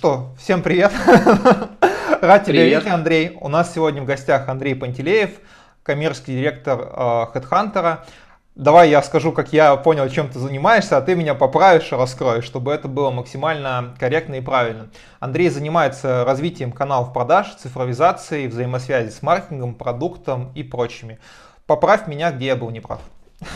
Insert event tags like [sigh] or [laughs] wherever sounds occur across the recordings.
что, всем привет. [laughs] Рад тебя видеть, Андрей. У нас сегодня в гостях Андрей Пантелеев, коммерческий директор э, HeadHunter. Давай я скажу, как я понял, чем ты занимаешься, а ты меня поправишь и раскроешь, чтобы это было максимально корректно и правильно. Андрей занимается развитием каналов продаж, цифровизацией, взаимосвязи с маркетингом, продуктом и прочими. Поправь меня, где я был неправ.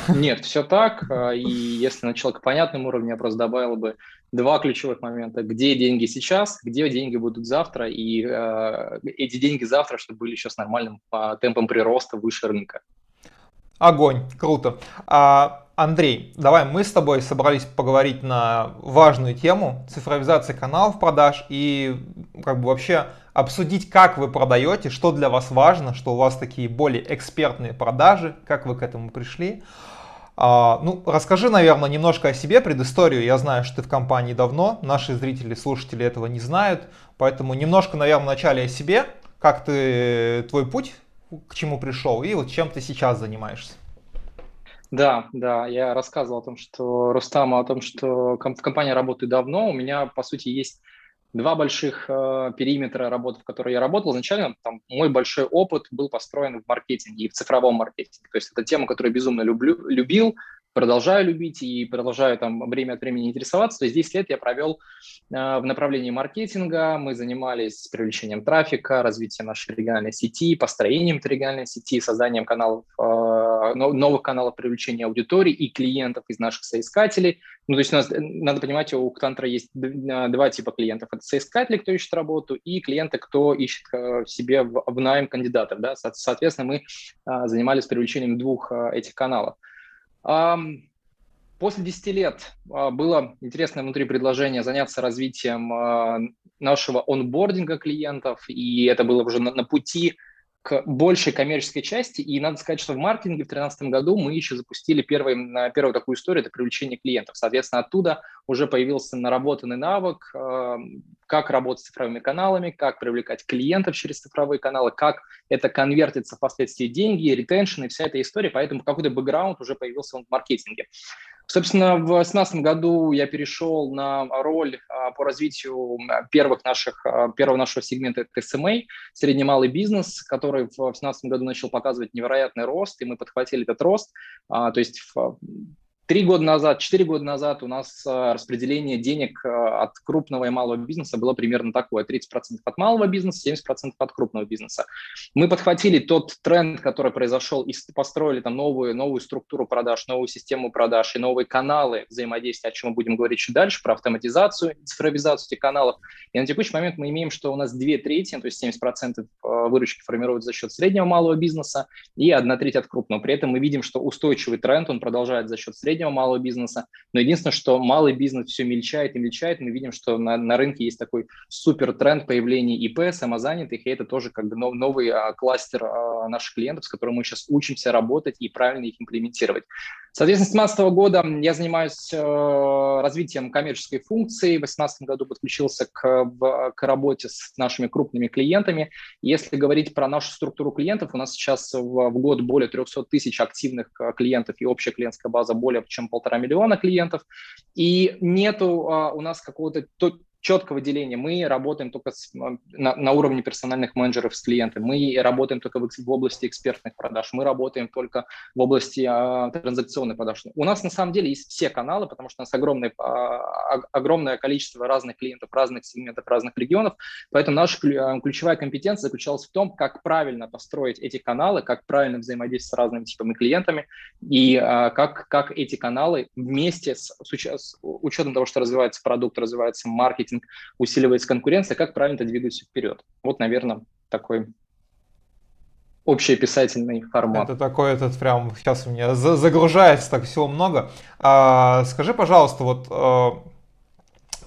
Нет, все так. А, и если на человека понятном уровне, я просто добавил бы два ключевых момента. Где деньги сейчас, где деньги будут завтра, и э, эти деньги завтра, чтобы были еще с нормальным по темпом прироста выше рынка. Огонь, круто. А, Андрей, давай мы с тобой собрались поговорить на важную тему цифровизации каналов продаж и как бы вообще обсудить, как вы продаете, что для вас важно, что у вас такие более экспертные продажи, как вы к этому пришли. А, ну, расскажи, наверное, немножко о себе, предысторию. Я знаю, что ты в компании давно, наши зрители, слушатели этого не знают, поэтому немножко, наверное, вначале о себе, как ты, твой путь, к чему пришел и вот чем ты сейчас занимаешься. Да, да, я рассказывал о том, что Рустаму, о том, что в компании работаю давно. У меня, по сути, есть два больших э, периметра работы, в которой я работал. Изначально там, мой большой опыт был построен в маркетинге и в цифровом маркетинге. То есть это тема, которую я безумно люблю, любил, продолжаю любить и продолжаю там время от времени интересоваться. То есть 10 лет я провел э, в направлении маркетинга. Мы занимались привлечением трафика, развитием нашей региональной сети, построением этой региональной сети, созданием каналов, э, новых каналов привлечения аудитории и клиентов из наших соискателей. Ну, то есть у нас, надо понимать, у Ктантра есть два типа клиентов. Это соискатели, кто ищет работу, и клиенты, кто ищет э, себе в, в найм кандидатов. Да? Соответственно, мы э, занимались привлечением двух э, этих каналов. После 10 лет а, было интересное внутри предложение заняться развитием а, нашего онбординга клиентов, и это было уже на, на пути к большей коммерческой части. И надо сказать, что в маркетинге в 2013 году мы еще запустили первый, первую такую историю, это привлечение клиентов. Соответственно, оттуда уже появился наработанный навык, э, как работать с цифровыми каналами, как привлекать клиентов через цифровые каналы, как это конвертится впоследствии деньги, ретеншн и вся эта история. Поэтому какой-то бэкграунд уже появился в маркетинге. Собственно, в 2018 году я перешел на роль а, по развитию первых наших, а, первого нашего сегмента это SMA, средний малый бизнес, который в 2017 году начал показывать невероятный рост, и мы подхватили этот рост. А, то есть Три года назад, четыре года назад у нас э, распределение денег э, от крупного и малого бизнеса было примерно такое. 30% от малого бизнеса, 70% от крупного бизнеса. Мы подхватили тот тренд, который произошел, и построили там новую, новую структуру продаж, новую систему продаж и новые каналы взаимодействия, о чем мы будем говорить чуть дальше, про автоматизацию, цифровизацию этих каналов. И на текущий момент мы имеем, что у нас две трети, то есть 70% э, выручки формируют за счет среднего малого бизнеса и одна треть от крупного. При этом мы видим, что устойчивый тренд, он продолжает за счет среднего среднего малого бизнеса. Но единственное, что малый бизнес все мельчает и мельчает. Мы видим, что на, на рынке есть такой супер тренд появления ИП, самозанятых, и это тоже как бы новый а, кластер а, наших клиентов, с которым мы сейчас учимся работать и правильно их имплементировать. Соответственно, с 2017 года я занимаюсь э, развитием коммерческой функции. В 2018 году подключился к, к работе с нашими крупными клиентами. Если говорить про нашу структуру клиентов, у нас сейчас в, в год более 300 тысяч активных э, клиентов и общая клиентская база более чем полтора миллиона клиентов. И нету а, у нас какого-то четкого деления. Мы работаем только с, на, на уровне персональных менеджеров с клиентами. Мы работаем только в, в области экспертных продаж. Мы работаем только в области а, транзакционной продаж. У нас на самом деле есть все каналы, потому что у нас огромное, а, огромное количество разных клиентов, разных сегментов, разных регионов. Поэтому наша а, ключевая компетенция заключалась в том, как правильно построить эти каналы, как правильно взаимодействовать с разными типами клиентами и а, как, как эти каналы вместе с, с, с учетом того, что развивается продукт, развивается маркетинг, маркетинг, усиливается конкуренция, как правильно это двигаться вперед. Вот, наверное, такой общеописательный формат. Это такой этот прям сейчас у меня загружается так всего много. А, скажи, пожалуйста, вот а,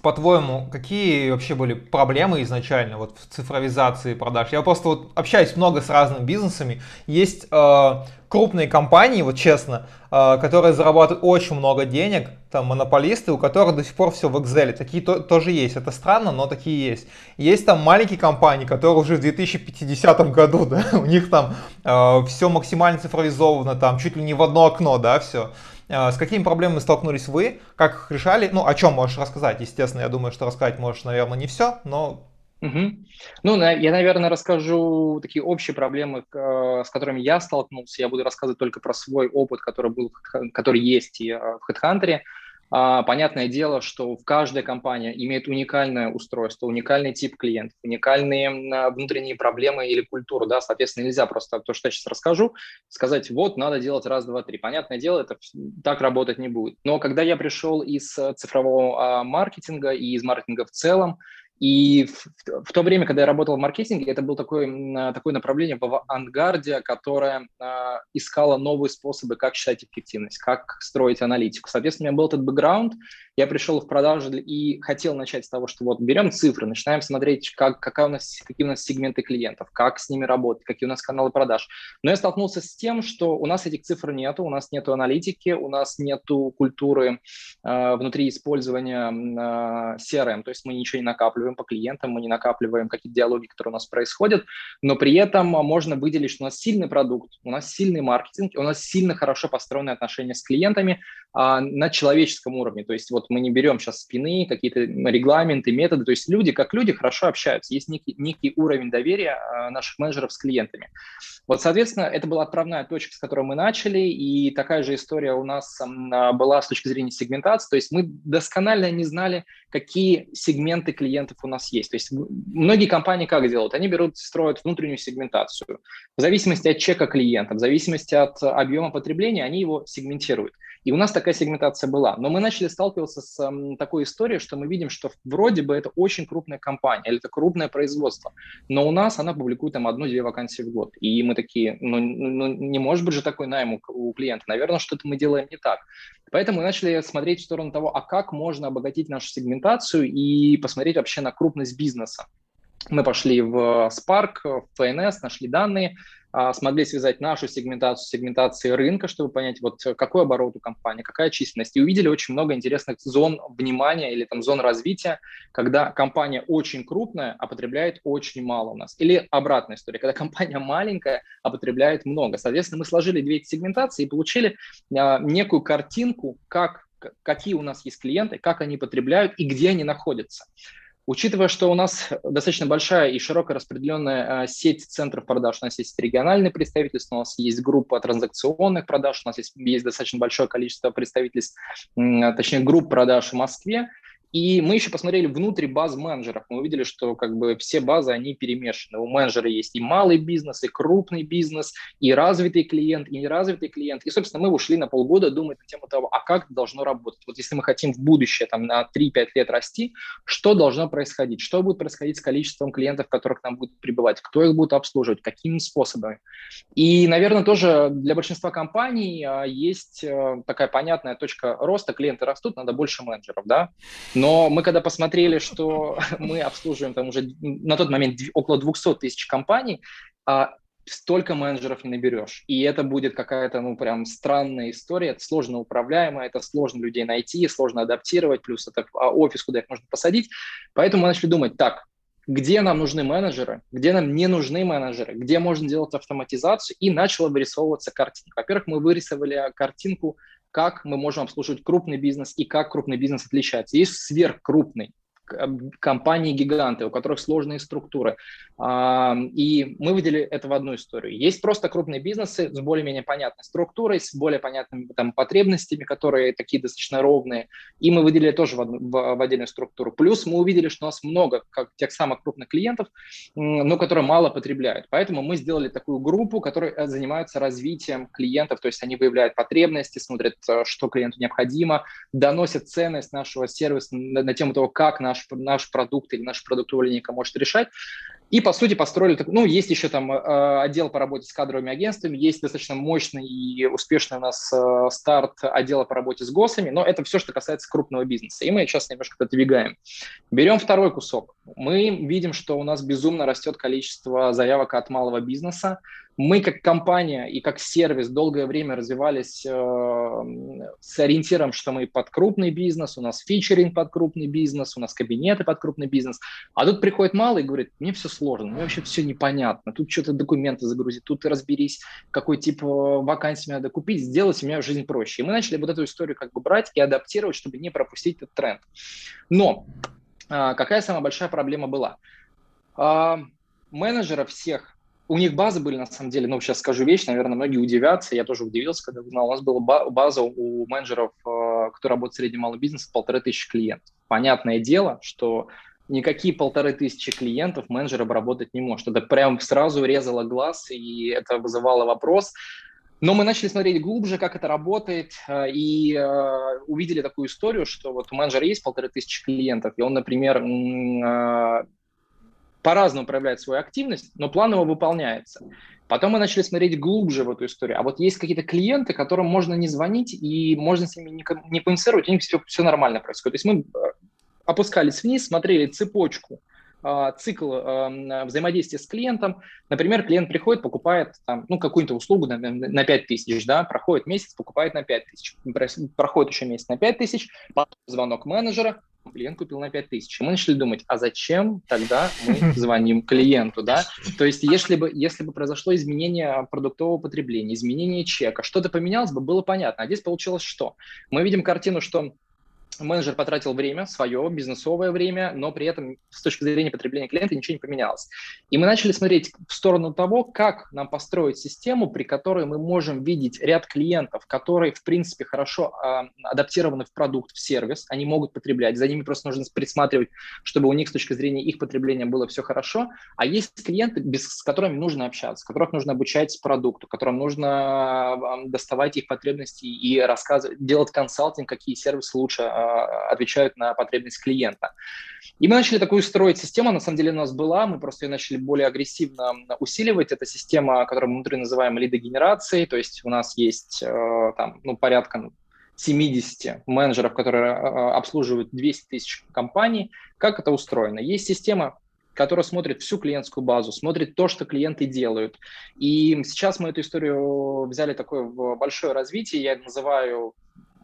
по-твоему, какие вообще были проблемы изначально вот в цифровизации продаж? Я просто вот общаюсь много с разными бизнесами. Есть э, крупные компании, вот честно, э, которые зарабатывают очень много денег, там монополисты, у которых до сих пор все в Excel. Такие то, тоже есть. Это странно, но такие есть. Есть там маленькие компании, которые уже в 2050 году, да, [laughs] у них там э, все максимально цифровизовано, там чуть ли не в одно окно, да, все. С какими проблемами столкнулись вы? Как их решали? Ну, о чем можешь рассказать? Естественно, я думаю, что рассказать можешь, наверное, не все, но Угу. Ну, я, наверное, расскажу такие общие проблемы, с которыми я столкнулся. Я буду рассказывать только про свой опыт, который был, который есть и в HeadHunter. А, понятное дело, что в каждой компании имеет уникальное устройство, уникальный тип клиентов, уникальные внутренние проблемы или культуру, да, соответственно, нельзя просто то, что я сейчас расскажу, сказать, вот, надо делать раз, два, три. Понятное дело, это так работать не будет. Но когда я пришел из цифрового а, маркетинга и из маркетинга в целом, и в, в то время, когда я работал в маркетинге, это было такое, такое направление в авангарде, которое э, искало новые способы, как считать эффективность, как строить аналитику. Соответственно, у меня был этот бэкграунд, я пришел в продажу и хотел начать с того, что вот берем цифры, начинаем смотреть, как, какая у нас, какие у нас сегменты клиентов, как с ними работать, какие у нас каналы продаж. Но я столкнулся с тем, что у нас этих цифр нету, у нас нету аналитики, у нас нету культуры э, внутри использования э, CRM, то есть мы ничего не накапливаем по клиентам, мы не накапливаем какие-то диалоги, которые у нас происходят, но при этом можно выделить, что у нас сильный продукт, у нас сильный маркетинг, у нас сильно хорошо построенные отношения с клиентами э, на человеческом уровне, то есть вот мы не берем сейчас спины, какие-то регламенты, методы. То есть люди, как люди, хорошо общаются. Есть некий, некий уровень доверия а, наших менеджеров с клиентами. Вот, соответственно, это была отправная точка, с которой мы начали, и такая же история у нас а, была с точки зрения сегментации. То есть мы досконально не знали, какие сегменты клиентов у нас есть. То есть многие компании как делают? Они берут, строят внутреннюю сегментацию. В зависимости от чека клиента, в зависимости от объема потребления, они его сегментируют. И у нас такая сегментация была. Но мы начали сталкиваться с такой историей, что мы видим, что вроде бы это очень крупная компания или это крупное производство, но у нас она публикует там одну-две вакансии в год. И мы такие, ну, ну не может быть же такой найм у, у клиента. Наверное, что-то мы делаем не так. Поэтому мы начали смотреть в сторону того, а как можно обогатить нашу сегментацию и посмотреть вообще на крупность бизнеса. Мы пошли в Spark, в FNS, нашли данные, смогли связать нашу сегментацию с сегментацией рынка, чтобы понять, вот какой оборот у компании, какая численность. И увидели очень много интересных зон внимания или там зон развития, когда компания очень крупная, а потребляет очень мало у нас. Или обратная история, когда компания маленькая, а потребляет много. Соответственно, мы сложили две эти сегментации и получили а, некую картинку, как, какие у нас есть клиенты, как они потребляют и где они находятся. Учитывая, что у нас достаточно большая и широко распределенная а, сеть центров продаж, у нас есть региональные представительства, у нас есть группа транзакционных продаж, у нас есть, есть достаточно большое количество представительств, точнее групп продаж в Москве, и мы еще посмотрели внутри баз менеджеров. Мы увидели, что как бы все базы, они перемешаны. У менеджера есть и малый бизнес, и крупный бизнес, и развитый клиент, и неразвитый клиент. И, собственно, мы ушли на полгода думать на тему того, а как должно работать. Вот если мы хотим в будущее там, на 3-5 лет расти, что должно происходить? Что будет происходить с количеством клиентов, которые к нам будут прибывать? Кто их будет обслуживать? Какими способами? И, наверное, тоже для большинства компаний а, есть э, такая понятная точка роста. Клиенты растут, надо больше менеджеров, да? Но мы когда посмотрели, что [laughs] мы обслуживаем там уже на тот момент около 200 тысяч компаний, а столько менеджеров не наберешь. И это будет какая-то, ну, прям странная история, это сложно управляемо, это сложно людей найти, сложно адаптировать, плюс это а, офис, куда их можно посадить. Поэтому мы начали думать, так, где нам нужны менеджеры, где нам не нужны менеджеры, где можно делать автоматизацию, и начала вырисовываться картинка. Во-первых, мы вырисовали картинку как мы можем обслуживать крупный бизнес и как крупный бизнес отличается. Есть сверхкрупный, компании-гиганты, у которых сложные структуры. И мы выделили это в одну историю. Есть просто крупные бизнесы с более-менее понятной структурой, с более понятными там, потребностями, которые такие достаточно ровные. И мы выделили тоже в, в, в отдельную структуру. Плюс мы увидели, что у нас много как тех самых крупных клиентов, но которые мало потребляют. Поэтому мы сделали такую группу, которая э, занимается развитием клиентов, то есть они выявляют потребности, смотрят, э, что клиенту необходимо, доносят ценность нашего сервиса на, на тему того, как наш наш, наш продукт или наша продуктовая линейка может решать. И, по сути, построили, ну, есть еще там э, отдел по работе с кадровыми агентствами, есть достаточно мощный и успешный у нас э, старт отдела по работе с ГОСами, но это все, что касается крупного бизнеса. И мы сейчас немножко отодвигаем. Берем второй кусок. Мы видим, что у нас безумно растет количество заявок от малого бизнеса, Мы как компания и как сервис долгое время развивались э, с ориентиром, что мы под крупный бизнес, у нас фичеринг под крупный бизнес, у нас кабинеты под крупный бизнес. А тут приходит малый и говорит, мне все сложно, мне вообще все непонятно. Тут что-то документы загрузить, тут разберись, какой тип э, вакансий мне надо купить, сделать у меня жизнь проще. И мы начали вот эту историю как бы брать и адаптировать, чтобы не пропустить этот тренд. Но э, какая самая большая проблема была? Э, менеджеров всех у них базы были, на самом деле, ну, сейчас скажу вещь, наверное, многие удивятся, я тоже удивился, когда узнал, у нас была база у менеджеров, э, кто работает в среднем малый бизнес, полторы тысячи клиентов. Понятное дело, что никакие полторы тысячи клиентов менеджер обработать не может. Это прям сразу резало глаз, и это вызывало вопрос. Но мы начали смотреть глубже, как это работает, э, и э, увидели такую историю, что вот у менеджера есть полторы тысячи клиентов, и он, например, по-разному проявляет свою активность, но план его выполняется. Потом мы начали смотреть глубже в эту историю. А вот есть какие-то клиенты, которым можно не звонить и можно с ними не, не коммуницировать, у них все, все нормально происходит. То есть мы э, опускались вниз, смотрели цепочку, цикл э, взаимодействия с клиентом. Например, клиент приходит, покупает там, ну, какую-то услугу на, на 5 тысяч, да, проходит месяц, покупает на 5 тысяч, проходит еще месяц на 5 тысяч, потом звонок менеджера, клиент купил на 5000. И мы начали думать, а зачем тогда мы [laughs] звоним клиенту, да? То есть если бы, если бы произошло изменение продуктового потребления, изменение чека, что-то поменялось бы, было понятно. А здесь получилось что? Мы видим картину, что менеджер потратил время, свое бизнесовое время, но при этом с точки зрения потребления клиента ничего не поменялось. И мы начали смотреть в сторону того, как нам построить систему, при которой мы можем видеть ряд клиентов, которые, в принципе, хорошо э, адаптированы в продукт, в сервис, они могут потреблять, за ними просто нужно присматривать, чтобы у них с точки зрения их потребления было все хорошо. А есть клиенты, без, с которыми нужно общаться, которых нужно обучать продукту, которым нужно э, доставать их потребности и рассказывать, делать консалтинг, какие сервисы лучше э, отвечают на потребность клиента. И мы начали такую строить систему, на самом деле у нас была, мы просто ее начали более агрессивно усиливать. Это система, которую мы внутри называем лидогенерацией, то есть у нас есть э, там, ну, порядка 70 менеджеров, которые э, обслуживают 200 тысяч компаний. Как это устроено? Есть система, которая смотрит всю клиентскую базу, смотрит то, что клиенты делают. И сейчас мы эту историю взяли такое в большое развитие, я называю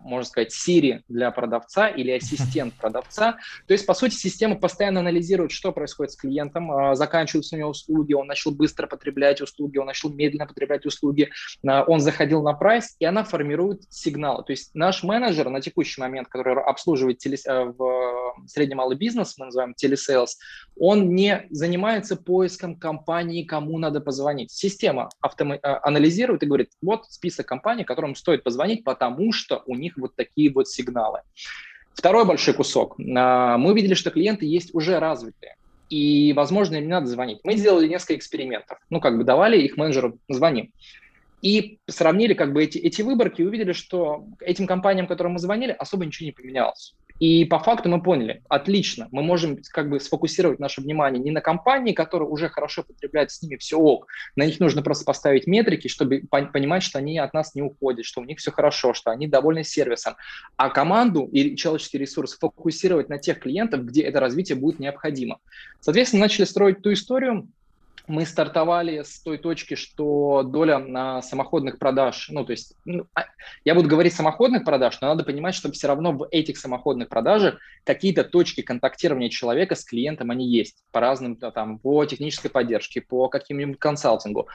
можно сказать, Siri для продавца или [laughs] ассистент продавца. То есть, по сути, система постоянно анализирует, что происходит с клиентом, а, заканчиваются у него услуги, он начал быстро потреблять услуги, он начал медленно потреблять услуги, а, он заходил на прайс, и она формирует сигналы. То есть наш менеджер на текущий момент, который обслуживает теле, э, в средний малый бизнес, мы называем телесейлс, он не занимается поиском компании, кому надо позвонить. Система автома- а, анализирует и говорит, вот список компаний, которым стоит позвонить, потому что у них них вот такие вот сигналы. Второй большой кусок. А, мы увидели, что клиенты есть уже развитые. И, возможно, им не надо звонить. Мы сделали несколько экспериментов. Ну, как бы давали их менеджеру звоним. И сравнили как бы эти, эти выборки и увидели, что этим компаниям, которым мы звонили, особо ничего не поменялось. И по факту мы поняли, отлично, мы можем как бы сфокусировать наше внимание не на компании, которые уже хорошо потребляют, с ними все ок, на них нужно просто поставить метрики, чтобы понимать, что они от нас не уходят, что у них все хорошо, что они довольны сервисом, а команду и человеческий ресурс фокусировать на тех клиентов, где это развитие будет необходимо. Соответственно, начали строить ту историю, мы стартовали с той точки, что доля на самоходных продаж, ну, то есть, ну, а, я буду говорить самоходных продаж, но надо понимать, что все равно в этих самоходных продажах какие-то точки контактирования человека с клиентом, они есть по разным, там, по технической поддержке, по каким-нибудь консалтингу.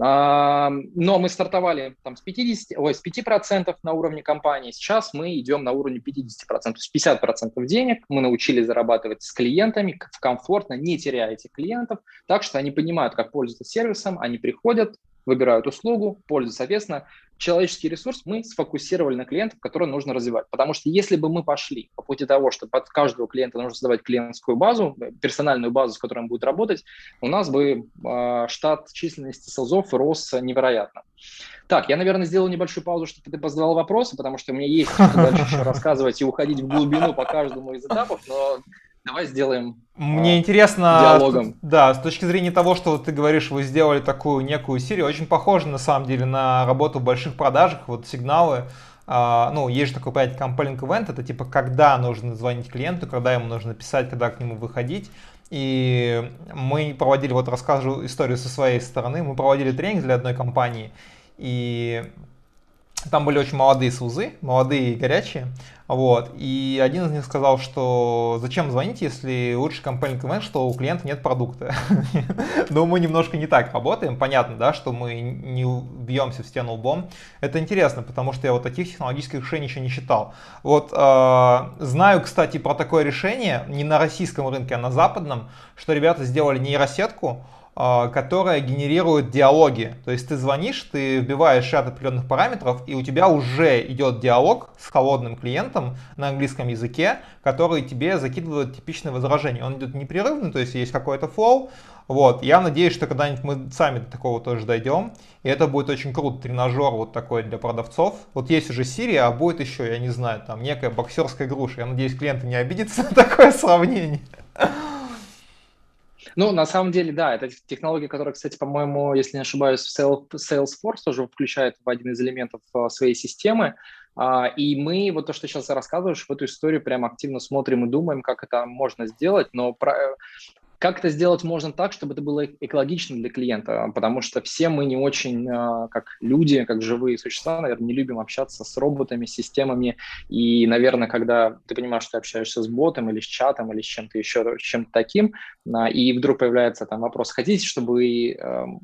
А, но мы стартовали там с 50, ой, с 5% на уровне компании, сейчас мы идем на уровне 50%, то есть 50% денег мы научились зарабатывать с клиентами комфортно, не теряя этих клиентов, так что они понимают, понимают, как пользоваться сервисом, они приходят, выбирают услугу, пользуются. Соответственно, человеческий ресурс мы сфокусировали на клиентах, которые нужно развивать. Потому что если бы мы пошли по пути того, что под каждого клиента нужно создавать клиентскую базу, персональную базу, с которой он будет работать, у нас бы э, штат численности селзов рос невероятно. Так, я, наверное, сделал небольшую паузу, чтобы ты позадавал вопросы, потому что у меня есть [laughs] что дальше еще рассказывать и уходить в глубину по каждому из этапов, но Давай сделаем Мне а, интересно, диалогом. Да, с точки зрения того, что ты говоришь, вы сделали такую некую серию, очень похоже на самом деле на работу в больших продажах, вот сигналы, Uh, ну, есть же такое понятие compelling event, это типа когда нужно звонить клиенту, когда ему нужно писать, когда к нему выходить. и мы проводили, вот расскажу историю со своей стороны, мы проводили тренинг для одной компании, и там были очень молодые сузы, молодые и горячие. Вот. И один из них сказал, что зачем звонить, если лучший компания коммент, что у клиента нет продукта. [laughs] Но мы немножко не так работаем. Понятно, да, что мы не бьемся в стену лбом. Это интересно, потому что я вот таких технологических решений еще не считал. Вот э, знаю, кстати, про такое решение не на российском рынке, а на западном, что ребята сделали нейросетку, а, которая генерирует диалоги. То есть ты звонишь, ты вбиваешь ряд определенных параметров, и у тебя уже идет диалог с холодным клиентом на английском языке, который тебе закидывает типичное возражение. Он идет непрерывно, то есть есть какой-то флоу. Вот. Я надеюсь, что когда-нибудь мы сами до такого тоже дойдем. И это будет очень круто, тренажер вот такой для продавцов. Вот есть уже Siri, а будет еще, я не знаю, там некая боксерская груша. Я надеюсь, клиенты не обидятся на такое сравнение. Ну, на самом деле, да, это технология, которая, кстати, по-моему, если не ошибаюсь, Salesforce тоже включает в один из элементов а, своей системы. А, и мы, вот то, что сейчас рассказываешь, в эту историю прям активно смотрим и думаем, как это можно сделать, но как это сделать можно так, чтобы это было экологично для клиента? Потому что все мы не очень, а, как люди, как живые существа, наверное, не любим общаться с роботами, с системами. И, наверное, когда ты понимаешь, что ты общаешься с ботом или с чатом или с чем-то еще, с чем-то таким, а, и вдруг появляется там вопрос, хотите, чтобы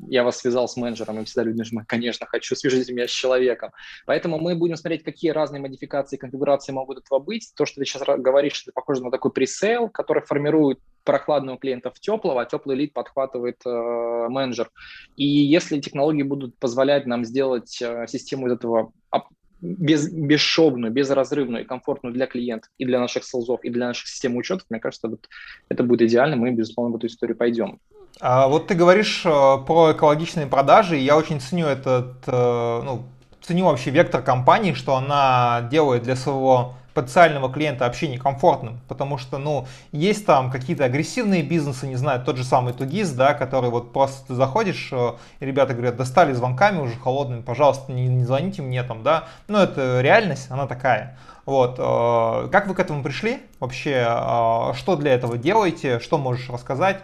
я вас связал с менеджером? И всегда люди нажимают, конечно, хочу, свяжите меня с человеком. Поэтому мы будем смотреть, какие разные модификации конфигурации могут этого быть. То, что ты сейчас говоришь, это похоже на такой пресейл, который формирует прохладного клиента в теплого, а теплый лид подхватывает э, менеджер. И если технологии будут позволять нам сделать э, систему из этого без, бесшовную, безразрывную и комфортную для клиентов, и для наших селзов, и для наших систем учета, мне кажется, вот это будет идеально, мы, безусловно, в эту историю пойдем. А вот ты говоришь э, про экологичные продажи, и я очень ценю этот, э, ну, ценю вообще вектор компании, что она делает для своего потенциального клиента вообще некомфортным, потому что, ну, есть там какие-то агрессивные бизнесы, не знаю, тот же самый Тугиз, да, который вот просто ты заходишь, э, и ребята говорят, достали звонками уже холодными, пожалуйста, не, не звоните мне там, да, ну, это реальность, она такая. Вот, э, как вы к этому пришли? Вообще, э, что для этого делаете? Что можешь рассказать?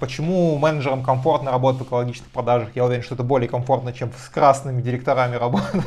Почему менеджерам комфортно работать в экологичных продажах? Я уверен, что это более комфортно, чем с красными директорами работать.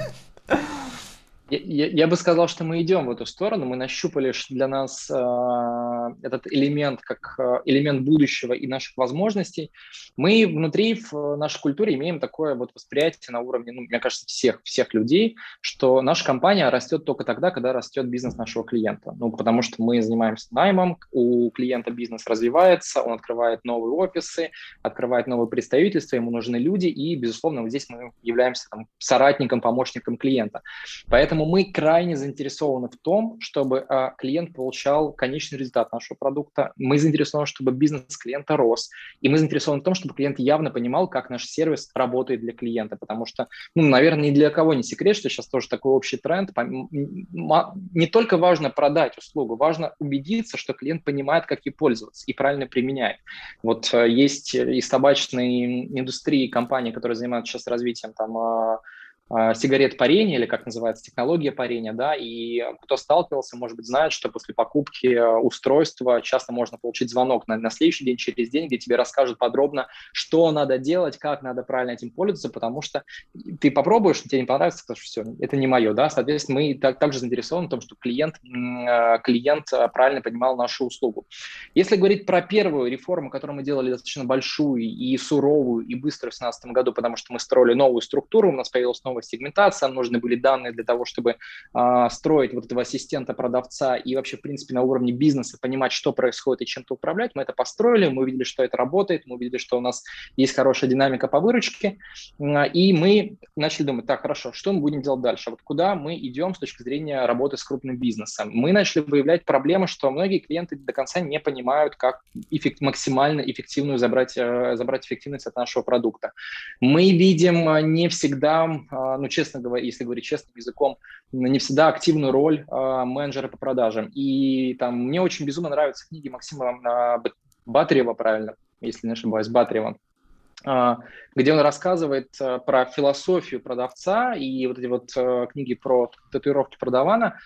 Я, я, бы сказал, что мы идем в эту сторону. Мы нащупали для нас э, этот элемент как э, элемент будущего и наших возможностей. Мы внутри в нашей культуре имеем такое вот восприятие на уровне, ну, мне кажется, всех всех людей, что наша компания растет только тогда, когда растет бизнес нашего клиента. Ну, потому что мы занимаемся наймом, у клиента бизнес развивается, он открывает новые офисы, открывает новые представительства, ему нужны люди, и, безусловно, вот здесь мы являемся там, соратником, помощником клиента. Поэтому Поэтому мы крайне заинтересованы в том, чтобы а, клиент получал конечный результат нашего продукта. Мы заинтересованы, чтобы бизнес клиента рос. И мы заинтересованы в том, чтобы клиент явно понимал, как наш сервис работает для клиента. Потому что, ну, наверное, ни для кого не секрет, что сейчас тоже такой общий тренд. Не только важно продать услугу, важно убедиться, что клиент понимает, как ей пользоваться и правильно применяет. Вот э, есть из табачной индустрии компании, которые занимаются сейчас развитием там сигарет парения, или как называется, технология парения, да, и кто сталкивался, может быть, знает, что после покупки э, устройства часто можно получить звонок на, на следующий день, через день, где тебе расскажут подробно, что надо делать, как надо правильно этим пользоваться, потому что ты попробуешь, тебе не понравится, скажешь, все, это не мое, да, соответственно, мы так, также заинтересованы в том, что клиент, э, клиент э, правильно понимал нашу услугу. Если говорить про первую реформу, которую мы делали достаточно большую и суровую, и быструю в 2017 году, потому что мы строили новую структуру, у нас появилась новая новая сегментация, нужны были данные для того, чтобы э, строить вот этого ассистента продавца и вообще, в принципе, на уровне бизнеса понимать, что происходит и чем-то управлять. Мы это построили, мы увидели, что это работает, мы увидели, что у нас есть хорошая динамика по выручке, э, и мы начали думать, так, хорошо, что мы будем делать дальше? Вот куда мы идем с точки зрения работы с крупным бизнесом? Мы начали выявлять проблемы, что многие клиенты до конца не понимают, как эффект, максимально эффективную забрать, э, забрать эффективность от нашего продукта. Мы видим э, не всегда а, ну, честно говоря, если говорить честным языком, не всегда активную роль а, менеджера по продажам. И там мне очень безумно нравятся книги Максима а, Батарева, правильно, если не ошибаюсь, Батарева, где он рассказывает про философию продавца и вот эти вот книги про татуировки продавана,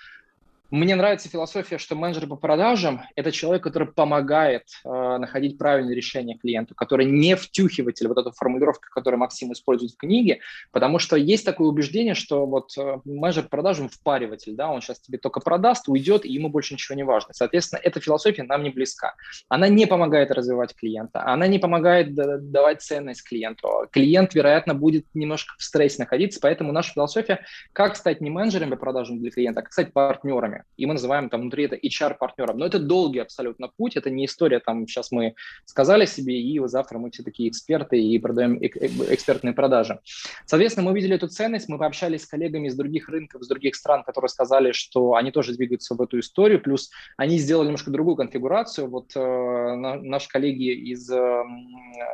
Мне нравится философия, что менеджер по продажам – это человек, который помогает э, находить правильное решение клиенту, который не втюхиватель, вот эту формулировку, которую Максим использует в книге, потому что есть такое убеждение, что вот э, менеджер по продажам – впариватель, да, он сейчас тебе только продаст, уйдет, и ему больше ничего не важно. Соответственно, эта философия нам не близка. Она не помогает развивать клиента, она не помогает давать ценность клиенту. Клиент, вероятно, будет немножко в стрессе находиться, поэтому наша философия – как стать не менеджером по продажам для клиента, а как стать партнерами и мы называем там внутри это HR-партнером. Но это долгий абсолютно путь, это не история, там сейчас мы сказали себе, и вот завтра мы все такие эксперты и продаем экспертные продажи. Соответственно, мы увидели эту ценность, мы пообщались с коллегами из других рынков, из других стран, которые сказали, что они тоже двигаются в эту историю, плюс они сделали немножко другую конфигурацию. Вот э, наши коллеги из э,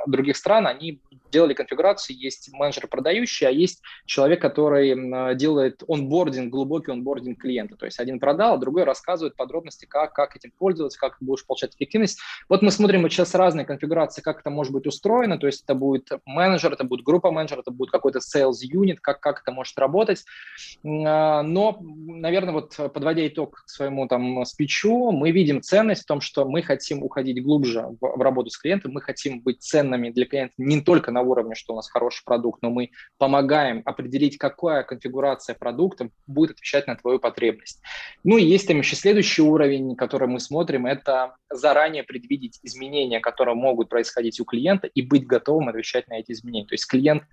других стран, они делали конфигурацию, есть менеджер продающий, а есть человек, который делает онбординг, глубокий онбординг клиента. То есть один продал, а другой рассказывает подробности, как, как этим пользоваться, как будешь получать эффективность. Вот мы смотрим сейчас разные конфигурации, как это может быть устроено, то есть это будет менеджер, это будет группа менеджер, это будет какой-то sales unit, как, как это может работать. А, но, наверное, вот подводя итог к своему там спичу, мы видим ценность в том, что мы хотим уходить глубже в, в работу с клиентом, мы хотим быть ценными для клиента не только на уровне, что у нас хороший продукт, но мы помогаем определить, какая конфигурация продукта будет отвечать на твою потребность. Ну и есть там еще следующий уровень, который мы смотрим, это заранее предвидеть изменения, которые могут происходить у клиента и быть готовым отвечать на эти изменения. То есть клиент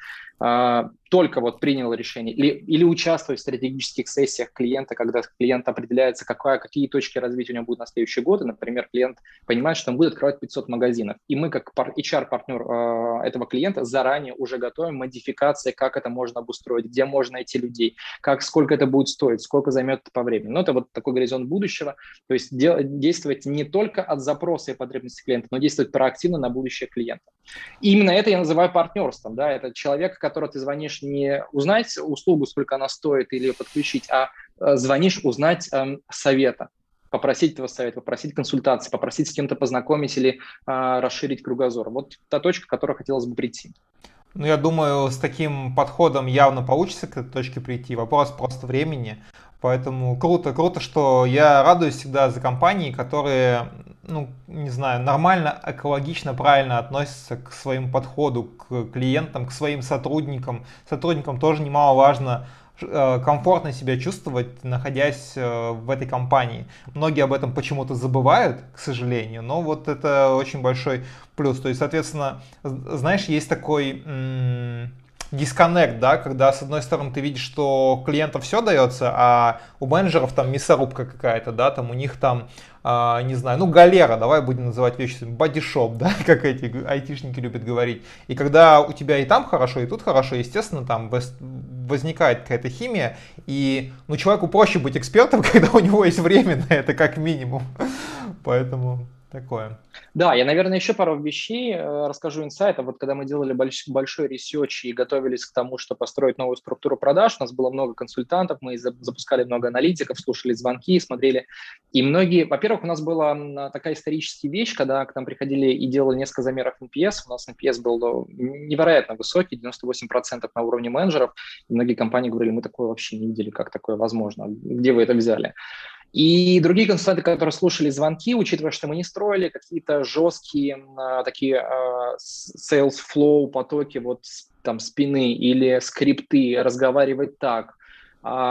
э, только вот принял решение или, или участвовать в стратегических сессиях клиента, когда клиент определяется, какая, какие точки развития у него будут на следующий год. И, например, клиент понимает, что он будет открывать 500 магазинов. И мы, как HR-партнер э, этого клиента, заранее уже готовим модификации, как это можно обустроить, где можно найти людей, как, сколько это будет стоить, сколько займет это по времени. Но это вот такой горизонт будущего. То есть де, действовать не только от запроса и потребностей клиента, но действовать проактивно на будущее клиента. И именно это я называю партнерством. Да? Это человек, которого ты звонишь не узнать услугу, сколько она стоит, или ее подключить, а э, звонишь узнать э, совета попросить этого совета, попросить консультации, попросить с кем-то познакомить или э, расширить кругозор. Вот та точка, к которой хотелось бы прийти. Ну, я думаю, с таким подходом явно получится к этой точке прийти. Вопрос просто времени. Поэтому круто, круто, что я радуюсь всегда за компании, которые, ну, не знаю, нормально, экологично, правильно относятся к своему подходу, к клиентам, к своим сотрудникам. Сотрудникам тоже немаловажно э, комфортно себя чувствовать, находясь э, в этой компании. Многие об этом почему-то забывают, к сожалению, но вот это очень большой плюс. То есть, соответственно, знаешь, есть такой дисконнект, да, когда с одной стороны ты видишь, что клиентам все дается, а у менеджеров там мясорубка какая-то, да, там у них там, а, не знаю, ну галера, давай будем называть вещи, body shop, [laughs] да, как эти айтишники любят говорить. И когда у тебя и там хорошо, и тут хорошо, естественно, там возникает какая-то химия, и, ну, человеку проще быть экспертом, [laughs] когда у него есть время на это как минимум. Поэтому такое. Да, я, наверное, еще пару вещей э, расскажу инсайта. Вот когда мы делали больш, большой research и готовились к тому, что построить новую структуру продаж, у нас было много консультантов, мы запускали много аналитиков, слушали звонки, смотрели. И многие, во-первых, у нас была такая историческая вещь, когда к нам приходили и делали несколько замеров NPS. У нас NPS был невероятно высокий, 98% на уровне менеджеров. И многие компании говорили, мы такое вообще не видели, как такое возможно, где вы это взяли. И другие консультанты, которые слушали звонки, учитывая, что мы не строили какие-то жесткие а, такие а, sales flow потоки вот там спины или скрипты, разговаривать так,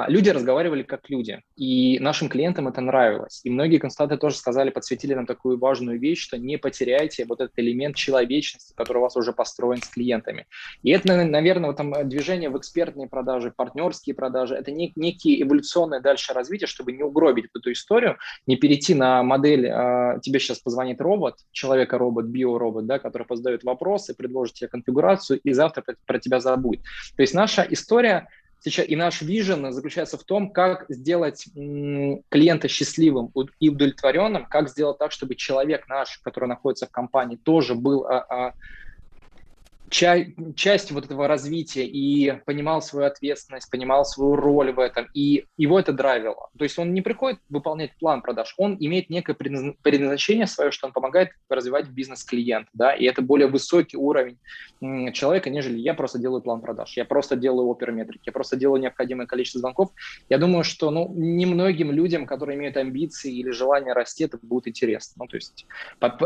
люди разговаривали как люди, и нашим клиентам это нравилось. И многие консультанты тоже сказали, подсветили нам такую важную вещь, что не потеряйте вот этот элемент человечности, который у вас уже построен с клиентами. И это, наверное, вот там движение в экспертные продажи, партнерские продажи, это не, некие эволюционное дальше развитие, чтобы не угробить эту историю, не перейти на модель, э, тебе сейчас позвонит робот, человека-робот, биоробот, да, который позадает вопросы, предложит тебе конфигурацию, и завтра про тебя забудет. То есть наша история сейчас и наш вижен заключается в том, как сделать клиента счастливым и удовлетворенным, как сделать так, чтобы человек наш, который находится в компании, тоже был а, а, ча- часть вот этого развития и понимал свою ответственность, понимал свою роль в этом, и его это драйвило. То есть он не приходит выполнять план продаж, он имеет некое предназначение свое, что он помогает развивать бизнес клиент, да, и это более высокий уровень человека, нежели я просто делаю план продаж, я просто делаю оперметрики, я просто делаю необходимое количество звонков. Я думаю, что, ну, немногим людям, которые имеют амбиции или желание расти, это будет интересно. Ну, то есть,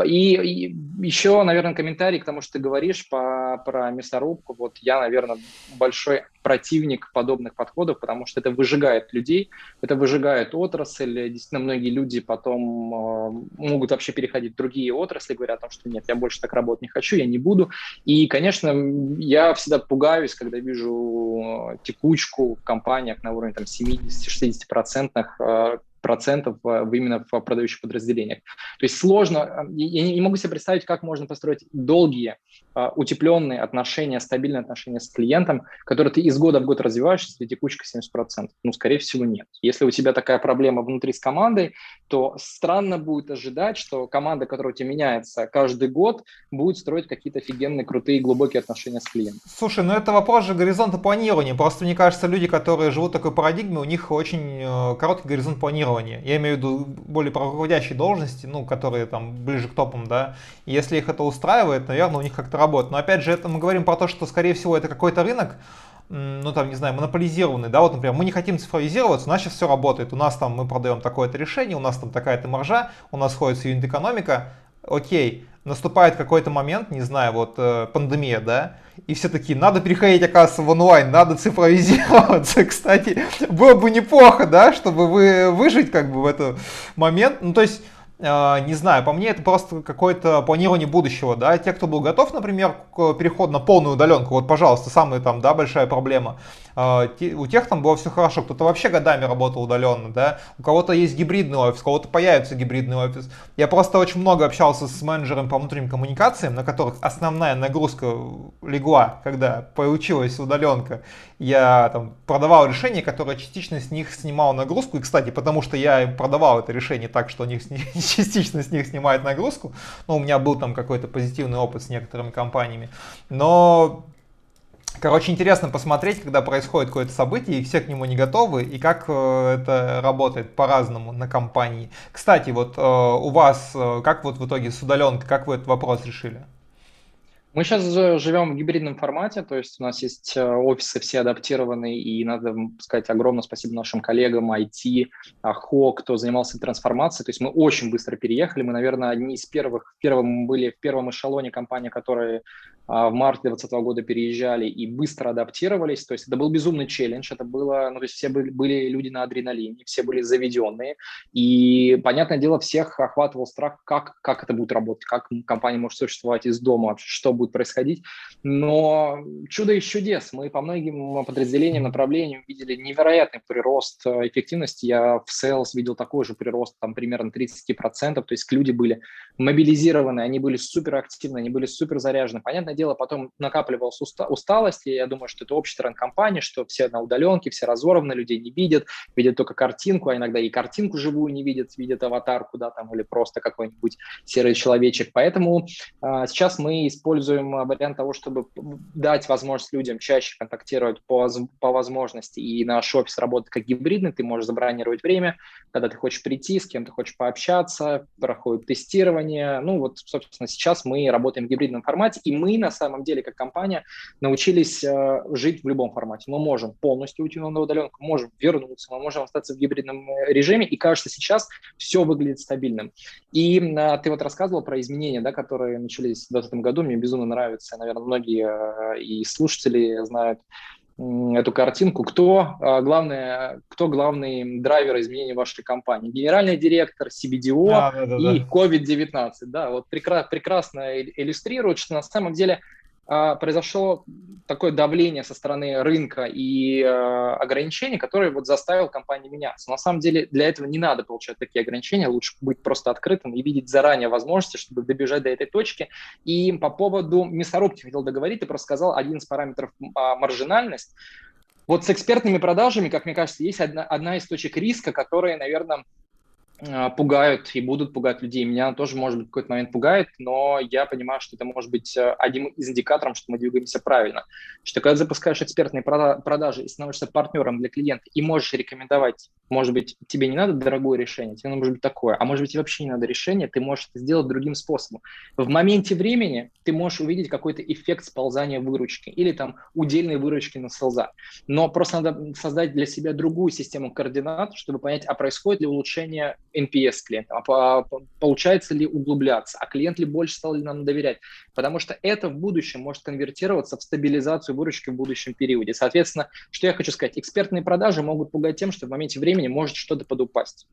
и, и еще, наверное, комментарий к тому, что ты говоришь по про мясорубку, вот я, наверное, большой противник подобных подходов, потому что это выжигает людей, это выжигает отрасль. Действительно, многие люди потом э, могут вообще переходить в другие отрасли, говоря о том, что нет, я больше так работать не хочу, я не буду. И, конечно, я всегда пугаюсь, когда вижу э, текучку в компаниях на уровне там, 70-60% э, процентов в, именно в продающих подразделениях. То есть сложно, я не могу себе представить, как можно построить долгие, утепленные отношения, стабильные отношения с клиентом, которые ты из года в год развиваешь, если текучка 70%. Ну, скорее всего, нет. Если у тебя такая проблема внутри с командой, то странно будет ожидать, что команда, которая у тебя меняется каждый год, будет строить какие-то офигенные, крутые, глубокие отношения с клиентом. Слушай, ну это вопрос же горизонта планирования. Просто мне кажется, люди, которые живут такой парадигме, у них очень э, короткий горизонт планирования. Я имею в виду более руководящие должности, ну, которые там ближе к топам, да. Если их это устраивает, наверное, у них как-то работает. Но опять же, это мы говорим про то, что, скорее всего, это какой-то рынок, ну там, не знаю, монополизированный, да, вот, например, мы не хотим цифровизироваться, у нас сейчас все работает, у нас там мы продаем такое-то решение, у нас там такая-то маржа, у нас сходится юнит-экономика, окей, наступает какой-то момент, не знаю, вот э, пандемия, да, и все такие, надо переходить, оказывается, в онлайн, надо цифровизироваться. [laughs] Кстати, было бы неплохо, да, чтобы вы выжить как бы в этот момент. Ну, то есть, не знаю, по мне это просто какое-то планирование будущего, да. Те, кто был готов, например, к переходу на полную удаленку, вот, пожалуйста, самая там, да, большая проблема. А, у тех там было все хорошо, кто-то вообще годами работал удаленно, да, у кого-то есть гибридный офис, у кого-то появится гибридный офис. Я просто очень много общался с менеджером по внутренним коммуникациям, на которых основная нагрузка легла, когда получилась удаленка. Я там продавал решение, которое частично с них снимало нагрузку, и, кстати, потому что я продавал это решение так, что них [laughs] частично с них снимает нагрузку, ну, у меня был там какой-то позитивный опыт с некоторыми компаниями, но Короче, интересно посмотреть, когда происходит какое-то событие, и все к нему не готовы, и как э, это работает по-разному на компании. Кстати, вот э, у вас, э, как вот в итоге с удаленкой, как вы этот вопрос решили? Мы сейчас живем в гибридном формате, то есть у нас есть офисы все адаптированные, и надо сказать огромное спасибо нашим коллегам IT, ХО, кто занимался трансформацией. То есть мы очень быстро переехали, мы, наверное, одни из первых, первым были в первом эшелоне компании, которые в марте 2020 года переезжали и быстро адаптировались. То есть это был безумный челлендж, это было, ну, то есть все были, были люди на адреналине, все были заведенные. И, понятное дело, всех охватывал страх, как, как это будет работать, как компания может существовать из дома, что будет происходить. Но чудо из чудес. Мы по многим подразделениям, направлениям видели невероятный прирост э, эффективности. Я в sales видел такой же прирост, там примерно 30%. То есть люди были мобилизированы, они были суперактивны, они были супер заряжены. Понятное дело, потом накапливалась уста- усталость, и я думаю, что это общий тренд компании, что все на удаленке, все разорваны, людей не видят, видят только картинку, а иногда и картинку живую не видят, видят аватарку, да, там, или просто какой-нибудь серый человечек. Поэтому а, сейчас мы используем вариант того, чтобы дать возможность людям чаще контактировать по, по возможности, и наш офис работает как гибридный, ты можешь забронировать время, когда ты хочешь прийти, с кем ты хочешь пообщаться, проходит тестирование. Ну вот, собственно, сейчас мы работаем в гибридном формате, и мы на на самом деле, как компания, научились э, жить в любом формате. Мы можем полностью уйти на удаленку, можем вернуться, мы можем остаться в гибридном э, режиме, и кажется, сейчас все выглядит стабильным. И э, ты вот рассказывал про изменения, да, которые начались в 2020 году, мне безумно нравится, наверное, многие э, и слушатели знают эту картинку. Кто, э, главное, кто главный драйвер изменений вашей компании? Генеральный директор, CBDO да, да, да, и COVID-19. Да, вот прекрасно, прекрасно иллюстрирует, что на самом деле а, произошло такое давление со стороны рынка и э, ограничений, которые вот заставил компанию меняться. На самом деле для этого не надо получать такие ограничения, лучше быть просто открытым и видеть заранее возможности, чтобы добежать до этой точки. И по поводу мясорубки хотел договорить, ты просто сказал один из параметров а, маржинальность. Вот с экспертными продажами, как мне кажется, есть одна, одна из точек риска, которая, наверное, а, пугают и будут пугать людей. Меня тоже, может быть, в какой-то момент пугает, но я понимаю, что это может быть э, одним из индикаторов, что мы двигаемся правильно. Что когда запускаешь экспертные продажи и становишься партнером для клиента и можешь рекомендовать, может быть, тебе не надо дорогое решение, тебе может быть такое, а может быть, тебе вообще не надо решение, ты можешь это сделать другим способом. В моменте времени ты можешь увидеть какой-то эффект сползания выручки или там удельной выручки на селза. Но просто надо создать для себя другую систему координат, чтобы понять, а происходит ли улучшение NPS клиента, а получается ли углубляться, а клиент ли больше стал ли нам доверять, потому что это в будущем может конвертироваться в стабилизацию выручки в будущем периоде. Соответственно, что я хочу сказать, экспертные продажи могут пугать тем, что в моменте времени может что-то подупасть.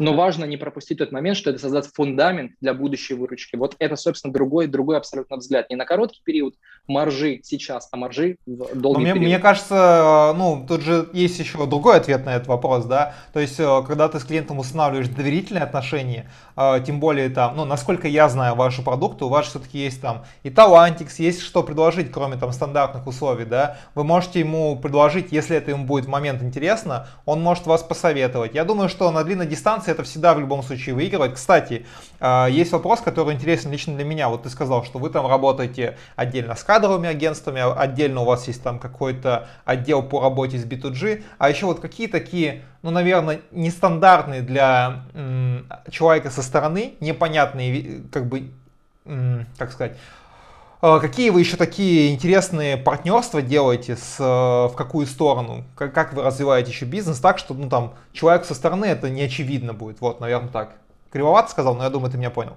Но важно не пропустить тот момент, что это создаст фундамент для будущей выручки. Вот это, собственно, другой, другой абсолютно взгляд. Не на короткий период маржи сейчас, а маржи в долгий мне, период. Мне кажется, ну, тут же есть еще другой ответ на этот вопрос, да. То есть, э, когда ты с клиентом устанавливаешь доверительные отношения, э, тем более там, ну, насколько я знаю ваши продукты, у вас все-таки есть там и Талантикс, есть что предложить, кроме там стандартных условий, да. Вы можете ему предложить, если это ему будет в момент интересно, он может вас посоветовать. Я думаю, что на длинной дистанции это всегда в любом случае выигрывать. Кстати, а, есть вопрос, который интересен лично для меня. Вот ты сказал, что вы там работаете отдельно с кадровыми агентствами, отдельно у вас есть там какой-то отдел по работе с B2G, а еще вот какие такие, ну, наверное, нестандартные для человека со стороны, непонятные, как бы, как сказать, а, Какие вы еще такие интересные партнерства делаете, с, э, в какую сторону? Как, как вы развиваете еще бизнес так, что ну, там, человек со стороны это не очевидно будет? Вот, наверное, так. Кривовато сказал, но я думаю, ты меня понял.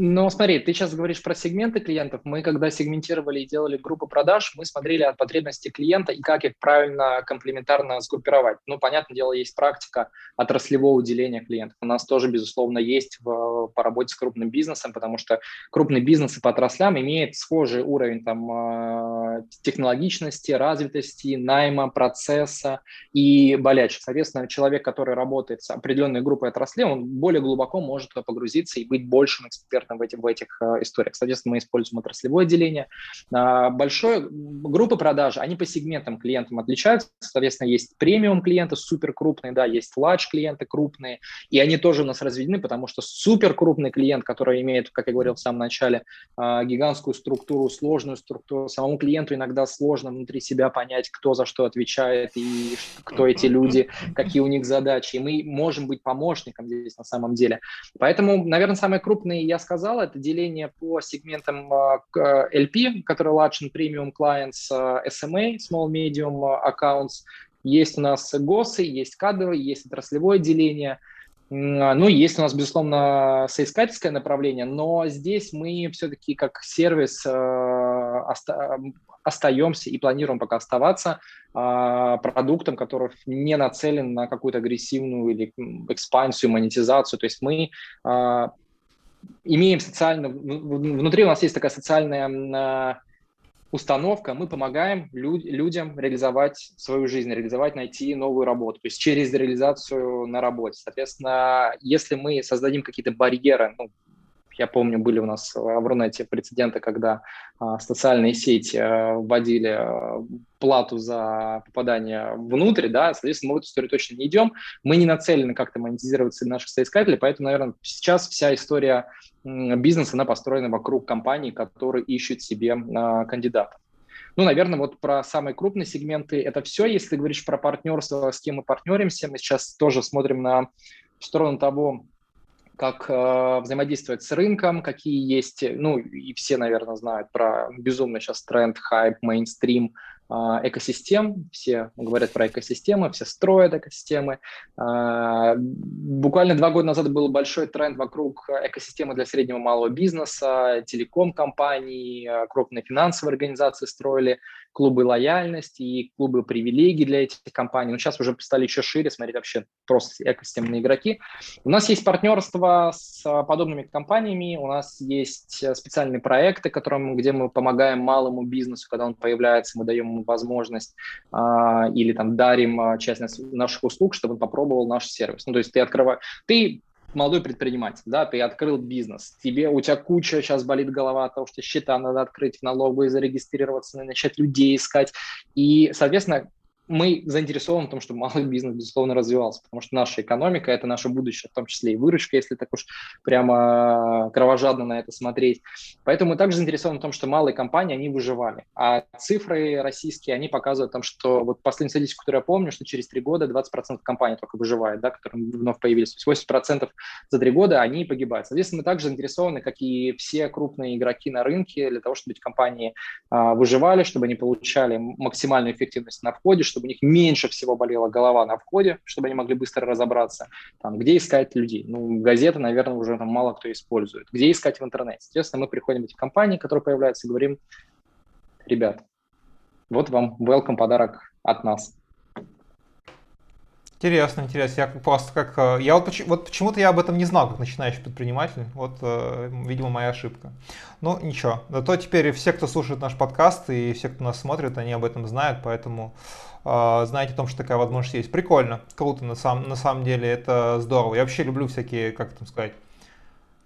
Ну, смотри, ты сейчас говоришь про сегменты клиентов. Мы, когда сегментировали и делали группы продаж, мы смотрели от потребностей клиента и как их правильно комплементарно сгруппировать. Ну, понятное дело, есть практика отраслевого деления клиентов. У нас тоже, безусловно, есть в, по работе с крупным бизнесом, потому что крупный бизнес по отраслям имеет схожий уровень там, э, технологичности, развитости, найма, процесса и болячек. Соответственно, человек, который работает с определенной группой отраслей, он более глубоко может погрузиться и быть большим экспертом в, этих, в этих э, историях. Соответственно, мы используем отраслевое деление. А, большое, группы продажи, они по сегментам клиентам отличаются. Соответственно, есть премиум клиенты, супер крупные, да, есть large клиенты крупные, и они тоже у нас разведены, потому что супер крупный клиент, который имеет, как я говорил в самом начале, а, гигантскую структуру, сложную структуру, самому клиенту иногда сложно внутри себя понять, кто за что отвечает и кто эти люди, какие у них задачи. И мы можем быть помощником здесь на самом деле. Поэтому, наверное, самые крупные, я сказал, это деление по сегментам а, LP, который Large and Premium Clients, а, SMA, Small Medium Accounts. Есть у нас ГОСы, есть кадровые, есть отраслевое деление. Ну, есть у нас, безусловно, соискательское направление, но здесь мы все-таки как сервис а, остаемся и планируем пока оставаться продуктом, который не нацелен на какую-то агрессивную или экспансию, монетизацию. То есть мы имеем социально, внутри у нас есть такая социальная установка, мы помогаем люд, людям реализовать свою жизнь, реализовать, найти новую работу, то есть через реализацию на работе. Соответственно, если мы создадим какие-то барьеры, ну, я помню, были у нас в Рунете прецеденты, когда а, социальные сети а, вводили а, плату за попадание внутрь, да, соответственно, мы в эту историю точно не идем. Мы не нацелены как-то монетизировать наших соискателей, поэтому, наверное, сейчас вся история бизнеса, она построена вокруг компаний, которые ищут себе а, кандидатов. Ну, наверное, вот про самые крупные сегменты это все. Если ты говоришь про партнерство, с кем мы партнеримся, мы сейчас тоже смотрим на сторону того, как э, взаимодействовать с рынком, какие есть, ну и все, наверное, знают про безумный сейчас тренд, хайп, мейнстрим экосистем, все говорят про экосистемы, все строят экосистемы. А, буквально два года назад был большой тренд вокруг экосистемы для среднего и малого бизнеса, телеком-компаний, а, крупные финансовые организации строили клубы лояльности и клубы привилегий для этих компаний. Но сейчас уже стали еще шире смотреть вообще просто экосистемные игроки. У нас есть партнерство с подобными компаниями, у нас есть специальные проекты, которым, где мы помогаем малому бизнесу, когда он появляется, мы даем возможность а, или там дарим а, часть наших услуг, чтобы он попробовал наш сервис. Ну, то есть ты открываешь, ты молодой предприниматель, да, ты открыл бизнес, тебе, у тебя куча сейчас болит голова от того, что счета надо открыть в налоговой, зарегистрироваться, начать людей искать. И, соответственно, мы заинтересованы в том, чтобы малый бизнес, безусловно, развивался, потому что наша экономика – это наше будущее, в том числе и выручка, если так уж прямо кровожадно на это смотреть. Поэтому мы также заинтересованы в том, что малые компании, они выживали. А цифры российские, они показывают, там, что вот последняя статистика, которую я помню, что через три года 20% компаний только выживает, да, которые вновь появились. То есть 80% за три года они погибают. Соответственно, мы также заинтересованы, как и все крупные игроки на рынке, для того, чтобы эти компании а, выживали, чтобы они получали максимальную эффективность на входе, чтобы у них меньше всего болела голова на входе, чтобы они могли быстро разобраться, там, где искать людей. Ну, газеты, наверное, уже там мало кто использует. Где искать в интернете. Соответственно, мы приходим в эти компании, которые появляются, и говорим, ребят, вот вам welcome подарок от нас. Интересно, интересно. Я просто как... Э, я вот, вот почему-то я об этом не знал, как начинающий предприниматель. Вот, э, видимо, моя ошибка. Ну, ничего. Зато теперь все, кто слушает наш подкаст и все, кто нас смотрит, они об этом знают, поэтому знаете о том, что такая возможность есть. Прикольно, круто, на, сам, на самом деле, это здорово. Я вообще люблю всякие, как там сказать,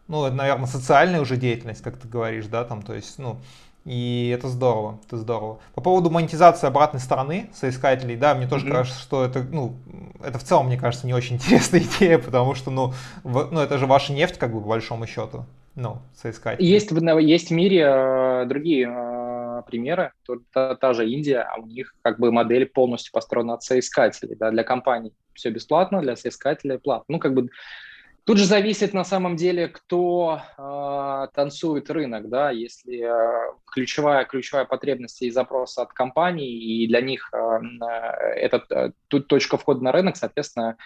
ну, это, наверное, социальная уже деятельность, как ты говоришь, да, там, то есть, ну, и это здорово, это здорово. По поводу монетизации обратной стороны соискателей, да, мне тоже mm-hmm. кажется, что это, ну, это в целом, мне кажется, не очень [laughs] интересная идея, потому что, ну, в, ну, это же ваша нефть, как бы, по большому счету, ну, соискатели. Есть, есть в мире э, другие примеры, та, та же Индия, а у них как бы модель полностью построена от соискателей, да, для компаний все бесплатно, для соискателей платно. Ну, как бы Тут же зависит на самом деле, кто э, танцует рынок, да, если э, ключевая, ключевая потребность и запрос от компаний, и для них э, это э, тут точка входа на рынок, соответственно,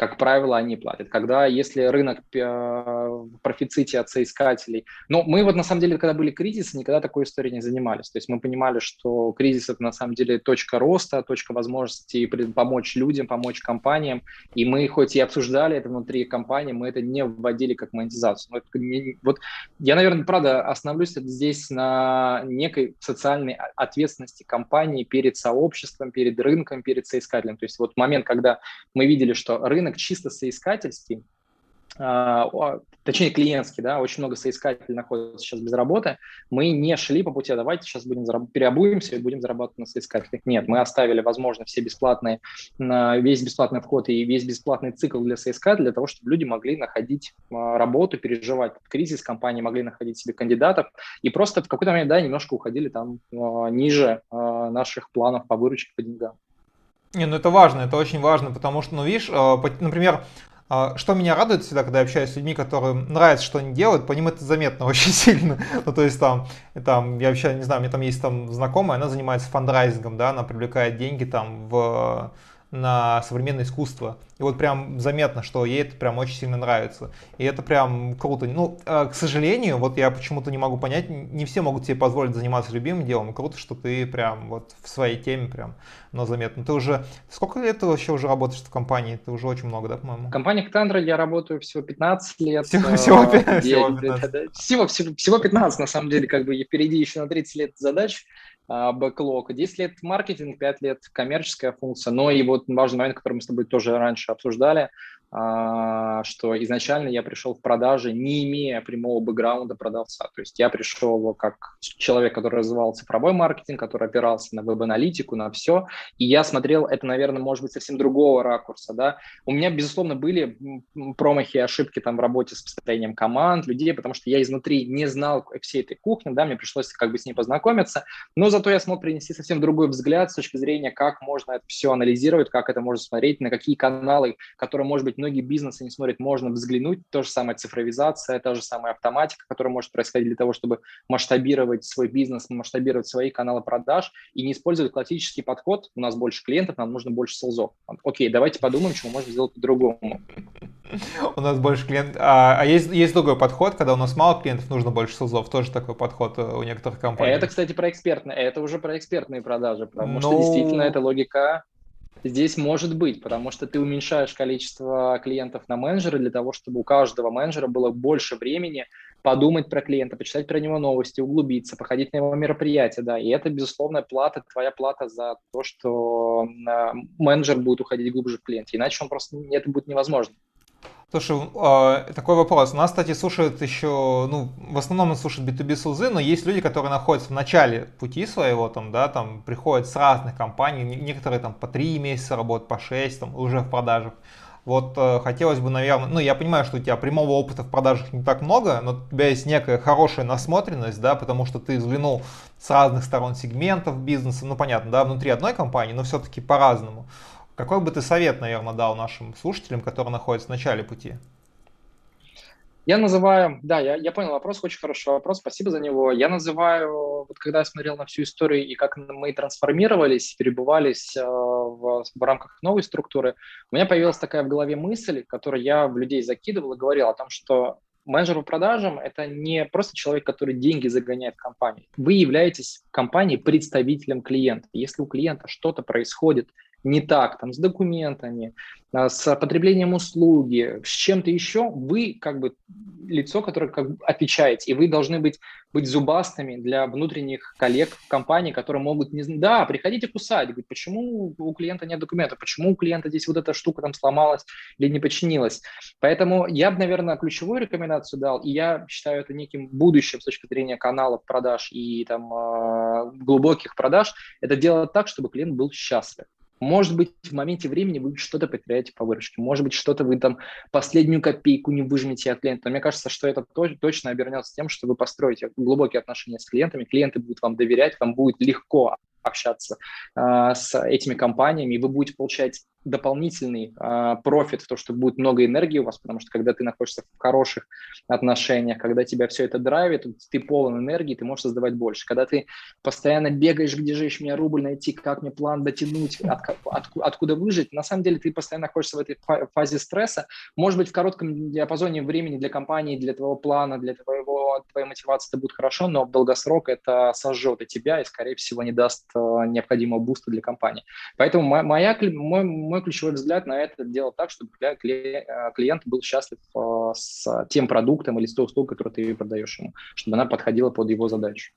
как правило, они платят. Когда, если рынок э, в профиците от соискателей, но мы вот на самом деле, когда были кризисы, никогда такой историей не занимались. То есть мы понимали, что кризис это на самом деле точка роста, точка возможности помочь людям, помочь компаниям. И мы хоть и обсуждали это внутри компании, мы это не вводили как монетизацию. не, вот я, наверное, правда остановлюсь здесь на некой социальной ответственности компании перед сообществом, перед рынком, перед соискателем. То есть вот момент, когда мы видели, что рынок рынок чисто соискательский, а, точнее клиентский, да, очень много соискателей находится сейчас без работы, мы не шли по пути, а давайте сейчас будем зараб- переобуемся и будем зарабатывать на соискателях. Нет, мы оставили, возможно, все бесплатные, весь бесплатный вход и весь бесплатный цикл для соискателей для того, чтобы люди могли находить а, работу, переживать кризис, компании могли находить себе кандидатов и просто в какой-то момент, да, немножко уходили там ниже наших планов по выручке, по деньгам. Не, ну это важно, это очень важно, потому что, ну видишь, э, например, э, что меня радует всегда, когда я общаюсь с людьми, которым нравится, что они делают, по ним это заметно [laughs] очень сильно. ну, то есть там, там, я вообще не знаю, у меня там есть там знакомая, она занимается фандрайзингом, да, она привлекает деньги там в на современное искусство. И вот прям заметно, что ей это прям очень сильно нравится. И это прям круто. Ну, э, к сожалению, вот я почему-то не могу понять, не все могут себе позволить заниматься любимым делом. И круто, что ты прям вот в своей теме прям, но заметно. Ты уже, сколько лет ты вообще уже работаешь в компании? Ты уже очень много, да, по-моему? В компании Ктандра я работаю всего 15 лет. Всего, всего, всего 15. Всего, всего, всего 15, на самом деле, как бы впереди еще на 30 лет задач бэклог. 10 лет маркетинг, 5 лет коммерческая функция. Но и вот важный момент, который мы с тобой тоже раньше обсуждали, а, что изначально я пришел в продажи, не имея прямого бэкграунда продавца. То есть я пришел как человек, который развивал цифровой маркетинг, который опирался на веб-аналитику, на все. И я смотрел это, наверное, может быть, совсем другого ракурса. Да? У меня, безусловно, были промахи и ошибки там в работе с построением команд, людей, потому что я изнутри не знал всей этой кухни, да, мне пришлось как бы с ней познакомиться. Но зато я смог принести совсем другой взгляд с точки зрения, как можно это все анализировать, как это можно смотреть, на какие каналы, которые, может быть, многие бизнесы не смотрят, можно взглянуть. То же самое цифровизация, та же самая автоматика, которая может происходить для того, чтобы масштабировать свой бизнес, масштабировать свои каналы продаж и не использовать классический подход. У нас больше клиентов, нам нужно больше селзов. Окей, давайте подумаем, что мы можем сделать по-другому. [laughs] У нас больше клиентов. А, а есть, есть другой подход, когда у нас мало клиентов, нужно больше селзов. Тоже такой подход э, у некоторых компаний. Это, кстати, про экспертные. Это уже про экспертные продажи, потому Но... что ну, действительно эта логика Здесь может быть, потому что ты уменьшаешь количество клиентов на менеджера для того, чтобы у каждого менеджера было больше времени подумать про клиента, почитать про него новости, углубиться, походить на его мероприятия, да, и это, безусловно, плата, твоя плата за то, что а, менеджер будет уходить глубже в клиенте, иначе он просто, это будет невозможно. Слушай, э, такой вопрос. У нас, кстати, слушают еще, ну, в основном слушают B2B сузы, но есть люди, которые находятся в начале пути своего, там, да, там, приходят с разных компаний, некоторые там по 3 месяца работают, по 6, там, уже в продажах. Вот э, хотелось бы, наверное, ну, я понимаю, что у тебя прямого опыта в продажах не так много, но у тебя есть некая хорошая насмотренность, да, потому что ты взглянул с разных сторон сегментов бизнеса, ну, понятно, да, внутри одной компании, но все-таки по-разному. Какой бы ты совет, наверное, дал нашим слушателям, которые находятся в начале пути? Я называю, да, я, я понял вопрос, очень хороший вопрос, спасибо за него. Я называю, вот когда я смотрел на всю историю и как мы трансформировались, перебывались э, в, в рамках новой структуры, у меня появилась такая в голове мысль, которую я в людей закидывал и говорил о том, что менеджер по продажам – это не просто человек, который деньги загоняет в компанию. Вы являетесь компанией представителем клиента. Если у клиента что-то происходит – не так, там, с документами, а, с потреблением услуги, с чем-то еще, вы как бы лицо, которое как бы отвечаете, и вы должны быть, быть зубастыми для внутренних коллег в компании, которые могут не да, приходите кусать, говорить, почему у клиента нет документов, почему у клиента здесь вот эта штука там сломалась или не починилась. Поэтому я бы, наверное, ключевую рекомендацию дал, и я считаю это неким будущим с точки зрения каналов продаж и там а, глубоких продаж, это делать так, чтобы клиент был счастлив. Может быть, в моменте времени вы что-то потеряете по выручке, может быть, что-то вы там последнюю копейку не выжмете от клиента. Но мне кажется, что это точно обернется тем, что вы построите глубокие отношения с клиентами, клиенты будут вам доверять, вам будет легко общаться э, с этими компаниями, и вы будете получать дополнительный э, профит в то, что будет много энергии у вас, потому что когда ты находишься в хороших отношениях, когда тебя все это драйвит, ты полон энергии, ты можешь создавать больше. Когда ты постоянно бегаешь, где же еще мне рубль найти, как мне план дотянуть, от, от, откуда выжить, на самом деле ты постоянно находишься в этой фазе стресса. Может быть, в коротком диапазоне времени для компании, для твоего плана, для твоего, твоей мотивации это будет хорошо, но в долгосрок это сожжет и тебя, и, скорее всего, не даст э, необходимого буста для компании. Поэтому моя, мой, мой ключевой взгляд на это делать так, чтобы э, клиент был счастлив э, с тем продуктом или с той услугой, которую ты продаешь ему, чтобы она подходила под его задачу.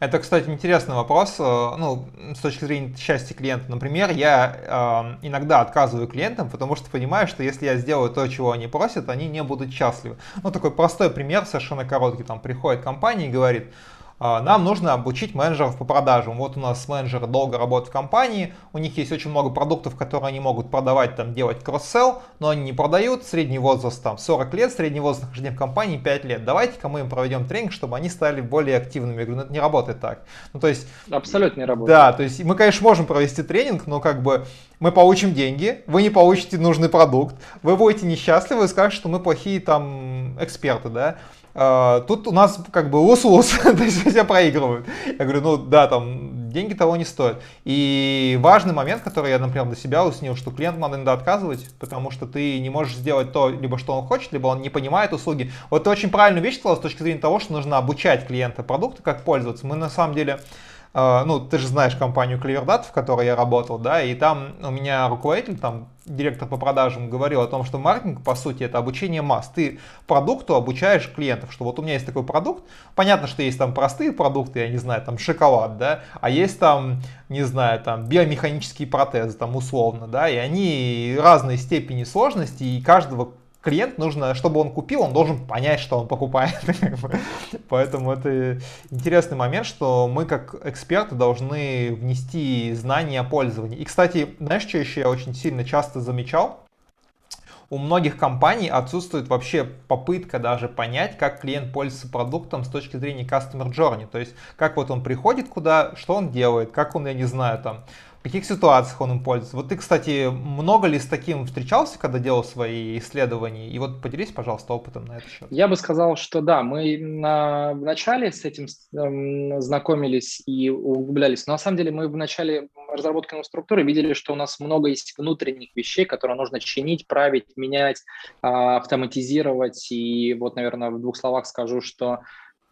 Это, кстати, интересный вопрос. Э, ну, с точки зрения счастья клиента, например, я э, иногда отказываю клиентам, потому что понимаю, что если я сделаю то, чего они просят, они не будут счастливы. Ну, такой простой пример, совершенно короткий. Там приходит компания и говорит, нам нужно обучить менеджеров по продажам. Вот у нас менеджеры долго работают в компании, у них есть очень много продуктов, которые они могут продавать, там, делать кросс-селл, но они не продают, средний возраст там 40 лет, средний возраст нахождения в компании 5 лет. Давайте-ка мы им проведем тренинг, чтобы они стали более активными. Я говорю, ну это не работает так. Ну то есть... Абсолютно не работает. Да, то есть мы, конечно, можем провести тренинг, но как бы мы получим деньги, вы не получите нужный продукт, вы будете несчастливы и скажете, что мы плохие там эксперты, да. А, тут у нас как бы лус-лус, [laughs] то есть все проигрывают. Я говорю, ну да, там деньги того не стоят. И важный момент, который я, например, для себя уяснил, что клиенту надо иногда отказывать, потому что ты не можешь сделать то, либо что он хочет, либо он не понимает услуги. Вот ты очень правильную вещь сказал с точки зрения того, что нужно обучать клиента продукта, как пользоваться. Мы на самом деле ну, ты же знаешь компанию ClearData, в которой я работал, да, и там у меня руководитель, там, директор по продажам говорил о том, что маркетинг, по сути, это обучение масс. Ты продукту обучаешь клиентов, что вот у меня есть такой продукт, понятно, что есть там простые продукты, я не знаю, там шоколад, да, а есть там, не знаю, там биомеханические протезы, там условно, да, и они разной степени сложности, и каждого клиент нужно, чтобы он купил, он должен понять, что он покупает. [laughs] Поэтому это интересный момент, что мы как эксперты должны внести знания о пользовании. И, кстати, знаешь, что еще я очень сильно часто замечал? У многих компаний отсутствует вообще попытка даже понять, как клиент пользуется продуктом с точки зрения customer journey. То есть, как вот он приходит куда, что он делает, как он, я не знаю, там, каких ситуациях он им пользуется. Вот ты, кстати, много ли с таким встречался, когда делал свои исследования? И вот поделись, пожалуйста, опытом на этот счет. Я бы сказал, что да, мы на, в начале с этим э, знакомились и углублялись. Но на самом деле мы в начале разработки новой структуры видели, что у нас много есть внутренних вещей, которые нужно чинить, править, менять, э, автоматизировать. И вот, наверное, в двух словах скажу, что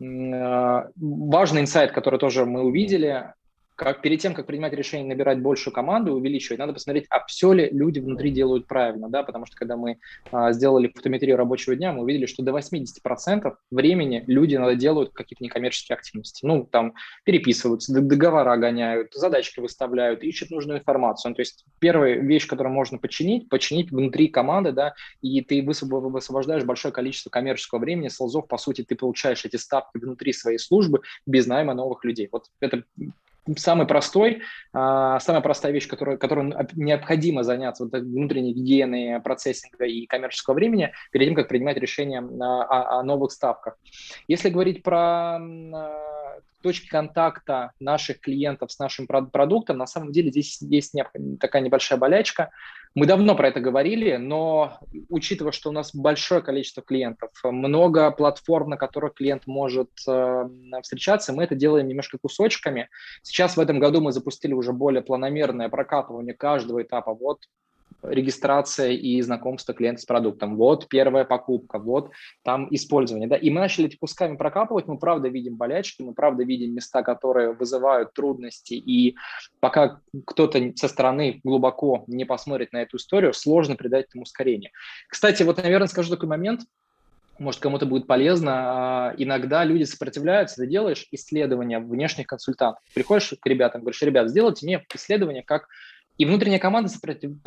э, важный инсайт, который тоже мы увидели, как, перед тем, как принимать решение набирать большую команду, увеличивать, надо посмотреть, а все ли люди внутри делают правильно, да, потому что когда мы а, сделали фотометрию рабочего дня, мы увидели, что до 80% времени люди надо делают какие-то некоммерческие активности. Ну, там, переписываются, договора гоняют, задачки выставляют, ищут нужную информацию. Ну, то есть первая вещь, которую можно починить, починить внутри команды, да, и ты высвобождаешь большое количество коммерческого времени, солзов, по сути, ты получаешь эти ставки внутри своей службы без найма новых людей. Вот это самый простой, а, самая простая вещь, которую, которую необходимо заняться вот внутренней гигиеной процессинга и коммерческого времени перед тем, как принимать решение о, о новых ставках. Если говорить про а, точки контакта наших клиентов с нашим продуктом, на самом деле здесь есть такая небольшая болячка. Мы давно про это говорили, но учитывая, что у нас большое количество клиентов, много платформ, на которых клиент может э, встречаться, мы это делаем немножко кусочками. Сейчас в этом году мы запустили уже более планомерное прокатывание каждого этапа. Вот регистрация и знакомство клиента с продуктом, вот первая покупка, вот там использование. Да? И мы начали эти кусками прокапывать, мы правда видим болячки, мы правда видим места, которые вызывают трудности, и пока кто-то со стороны глубоко не посмотрит на эту историю, сложно придать этому ускорение. Кстати, вот, наверное, скажу такой момент, может, кому-то будет полезно. А, иногда люди сопротивляются, ты делаешь исследования внешних консультантов. Приходишь к ребятам, говоришь, ребят, сделайте мне исследование, как и внутренняя команда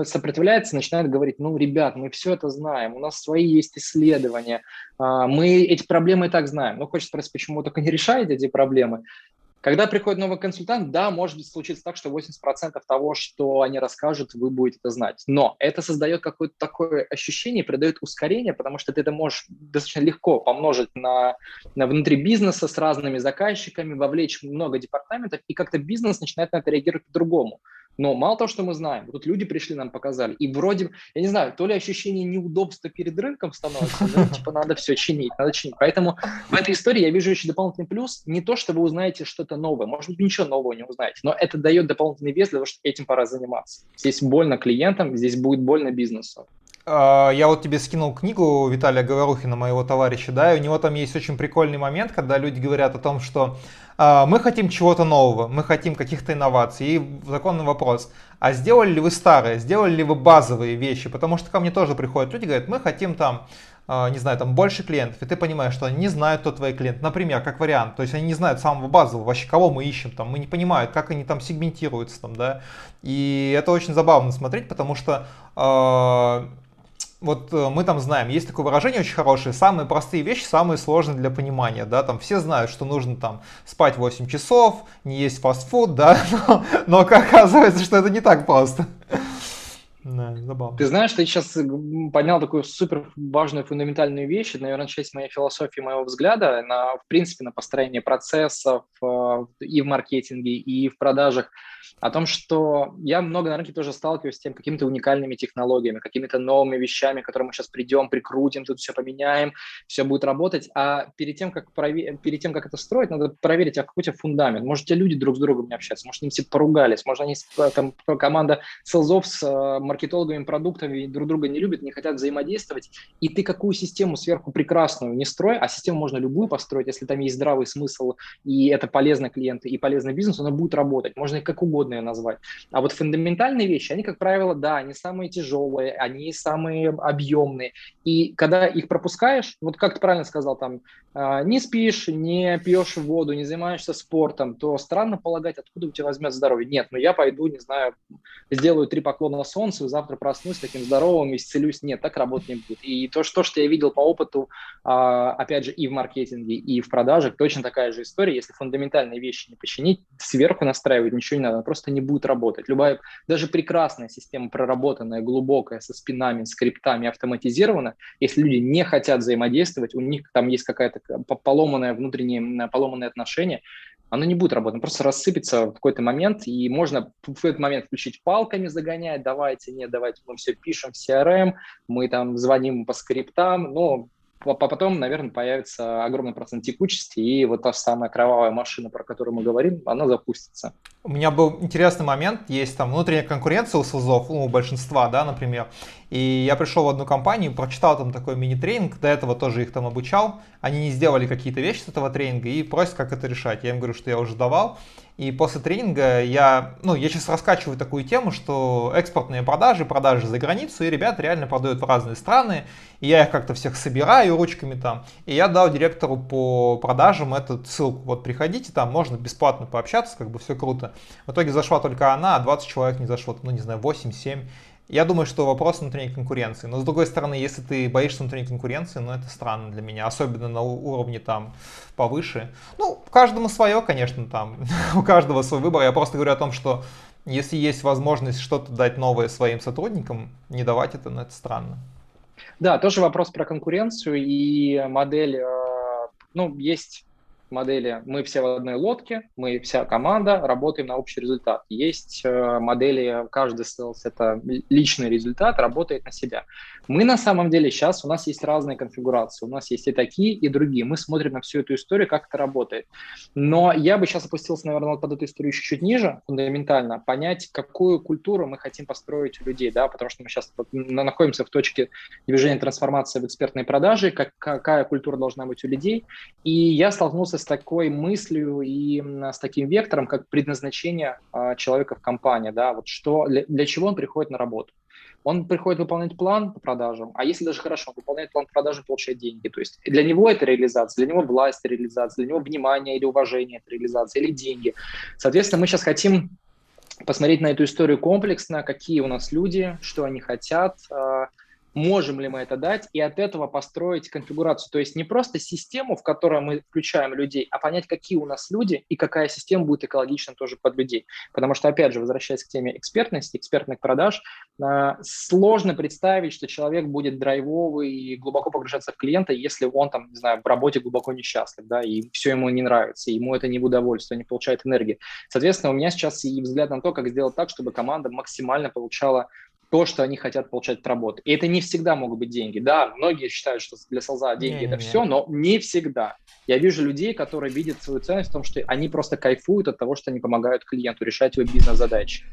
сопротивляется, начинает говорить, ну, ребят, мы все это знаем, у нас свои есть исследования, а, мы эти проблемы и так знаем. Ну, хочется спросить, почему вы только не [laughs] решаете эти проблемы? Когда приходит новый консультант, да, может быть случиться так, что 80% того, что они расскажут, вы будете это знать. Но это создает какое-то такое ощущение, придает ускорение, потому что ты это можешь достаточно легко помножить на, на внутри бизнеса с разными заказчиками, вовлечь много департаментов, и как-то бизнес начинает на это реагировать по-другому. Но мало того, что мы знаем, тут люди пришли, нам показали, и вроде, я не знаю, то ли ощущение неудобства перед рынком становится, да, типа надо все чинить, надо чинить. Поэтому в этой истории я вижу еще дополнительный плюс, не то, что вы узнаете что-то новое, может быть, ничего нового не узнаете, но это дает дополнительный вес для того, что этим пора заниматься. Здесь больно клиентам, здесь будет больно бизнесу. А, я вот тебе скинул книгу Виталия Говорухина, моего товарища, да, и у него там есть очень прикольный момент, когда люди говорят о том, что а, мы хотим чего-то нового, мы хотим каких-то инноваций. И законный вопрос, а сделали ли вы старые, сделали ли вы базовые вещи? Потому что ко мне тоже приходят люди, говорят, мы хотим там, не знаю, там больше клиентов, и ты понимаешь, что они не знают, кто твой клиент. Например, как вариант, то есть они не знают самого базового, вообще кого мы ищем, там, мы не понимают, как они там сегментируются, там, да. И это очень забавно смотреть, потому что э, вот э, мы там знаем, есть такое выражение очень хорошее, самые простые вещи, самые сложные для понимания, да, там все знают, что нужно там спать 8 часов, не есть фастфуд, да, [laughs] но, но оказывается, что это не так просто. Да. Ты знаешь, ты сейчас поднял такую супер важную фундаментальную вещь, это, наверное, часть моей философии, моего взгляда. На, в принципе, на построение процессов э, и в маркетинге, и в продажах о том, что я много на рынке тоже сталкиваюсь с тем какими-то уникальными технологиями, какими-то новыми вещами, которые мы сейчас придем, прикрутим, тут все поменяем, все будет работать. А перед тем, как, прове... перед тем, как это строить, надо проверить, а какой у тебя фундамент. Может, те люди друг с другом не общаются, может, они все поругались, может, они там, команда селзов с э, маркетологами, продуктами друг друга не любят, не хотят взаимодействовать. И ты какую систему сверху прекрасную не строй, а систему можно любую построить, если там есть здравый смысл, и это полезно клиенту, и полезно бизнесу, она будет работать. Можно и как угодно ее назвать. А вот фундаментальные вещи, они, как правило, да, они самые тяжелые, они самые объемные. И когда их пропускаешь, вот как ты правильно сказал, там, а, не спишь, не пьешь воду, не занимаешься спортом, то странно полагать, откуда у тебя возьмет здоровье. Нет, ну я пойду, не знаю, сделаю три поклона солнцу, завтра проснусь таким здоровым, исцелюсь. Нет, так работать не будет. И то, что, что я видел по опыту, а, опять же, и в маркетинге, и в продажах, точно такая же история. Если фундаментальные вещи не починить, сверху настраивать ничего не надо, просто не будет работать. Любая, даже прекрасная система, проработанная, глубокая, со спинами, скриптами, автоматизирована, если люди не хотят взаимодействовать, у них там есть какая-то поломанное внутреннее, поломанное отношение, оно не будет работать, просто рассыпется в какой-то момент, и можно в этот момент включить палками загонять, давайте, нет, давайте мы все пишем в CRM, мы там звоним по скриптам, но потом, наверное, появится огромный процент текучести, и вот та самая кровавая машина, про которую мы говорим, она запустится. У меня был интересный момент, есть там внутренняя конкуренция у СУЗов, ну, у большинства, да, например, И я пришел в одну компанию, прочитал там такой мини-тренинг, до этого тоже их там обучал. Они не сделали какие-то вещи с этого тренинга и просят, как это решать. Я им говорю, что я уже давал. И после тренинга я, ну, я сейчас раскачиваю такую тему, что экспортные продажи, продажи за границу, и ребята реально продают в разные страны, и я их как-то всех собираю ручками там, и я дал директору по продажам эту ссылку, вот приходите, там можно бесплатно пообщаться, как бы все круто. В итоге зашла только она, а 20 человек не зашло, ну, не знаю, 8-7, я думаю, что вопрос внутренней конкуренции. Но с другой стороны, если ты боишься внутренней конкуренции, ну это странно для меня, особенно на уровне там повыше. Ну, каждому свое, конечно, там, [laughs] у каждого свой выбор. Я просто говорю о том, что если есть возможность что-то дать новое своим сотрудникам, не давать это, ну это странно. Да, тоже вопрос про конкуренцию и модель, э, ну, есть модели мы все в одной лодке, мы вся команда работаем на общий результат. Есть э, модели, каждый sales – это личный результат, работает на себя. Мы на самом деле сейчас, у нас есть разные конфигурации, у нас есть и такие, и другие. Мы смотрим на всю эту историю, как это работает. Но я бы сейчас опустился, наверное, под эту историю чуть-чуть ниже, фундаментально, понять, какую культуру мы хотим построить у людей, да, потому что мы сейчас находимся в точке движения трансформации в экспертной продаже, как, какая культура должна быть у людей. И я столкнулся с такой мыслью и с таким вектором, как предназначение а, человека в компании, да, вот что, для, для чего он приходит на работу. Он приходит выполнять план по продажам, а если даже хорошо, он выполняет план по продажам, получает деньги. То есть для него это реализация, для него власть это реализация, для него внимание или уважение это реализация, или деньги. Соответственно, мы сейчас хотим посмотреть на эту историю комплексно, какие у нас люди, что они хотят, а, можем ли мы это дать, и от этого построить конфигурацию. То есть не просто систему, в которой мы включаем людей, а понять, какие у нас люди и какая система будет экологична тоже под людей. Потому что, опять же, возвращаясь к теме экспертности, экспертных продаж, э, сложно представить, что человек будет драйвовый и глубоко погружаться в клиента, если он там, не знаю, в работе глубоко несчастлив, да, и все ему не нравится, ему это не в удовольствие, не получает энергии. Соответственно, у меня сейчас и взгляд на то, как сделать так, чтобы команда максимально получала то, что они хотят получать от работы. И это не всегда могут быть деньги. Да, многие считают, что для sales а деньги не, это не. все, но не всегда. Я вижу людей, которые видят свою ценность в том, что они просто кайфуют от того, что они помогают клиенту решать его бизнес-задачи.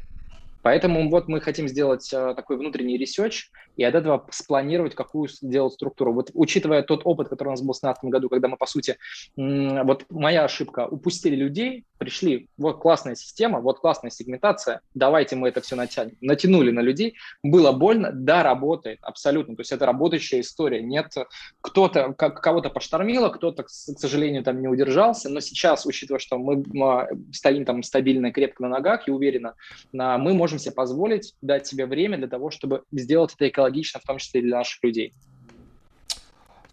Поэтому вот мы хотим сделать э, такой внутренний research и от этого спланировать, какую сделать структуру. Вот учитывая тот опыт, который у нас был в 2017 году, когда мы, по сути, вот моя ошибка, упустили людей, пришли, вот классная система, вот классная сегментация, давайте мы это все натянем. Натянули на людей, было больно, да, работает, абсолютно. То есть это работающая история. Нет, кто-то, кого-то поштормило, кто-то, к сожалению, там не удержался, но сейчас, учитывая, что мы стоим там стабильно, крепко на ногах и уверенно, мы можем себе позволить дать себе время для того, чтобы сделать это экологично, в том числе и для наших людей.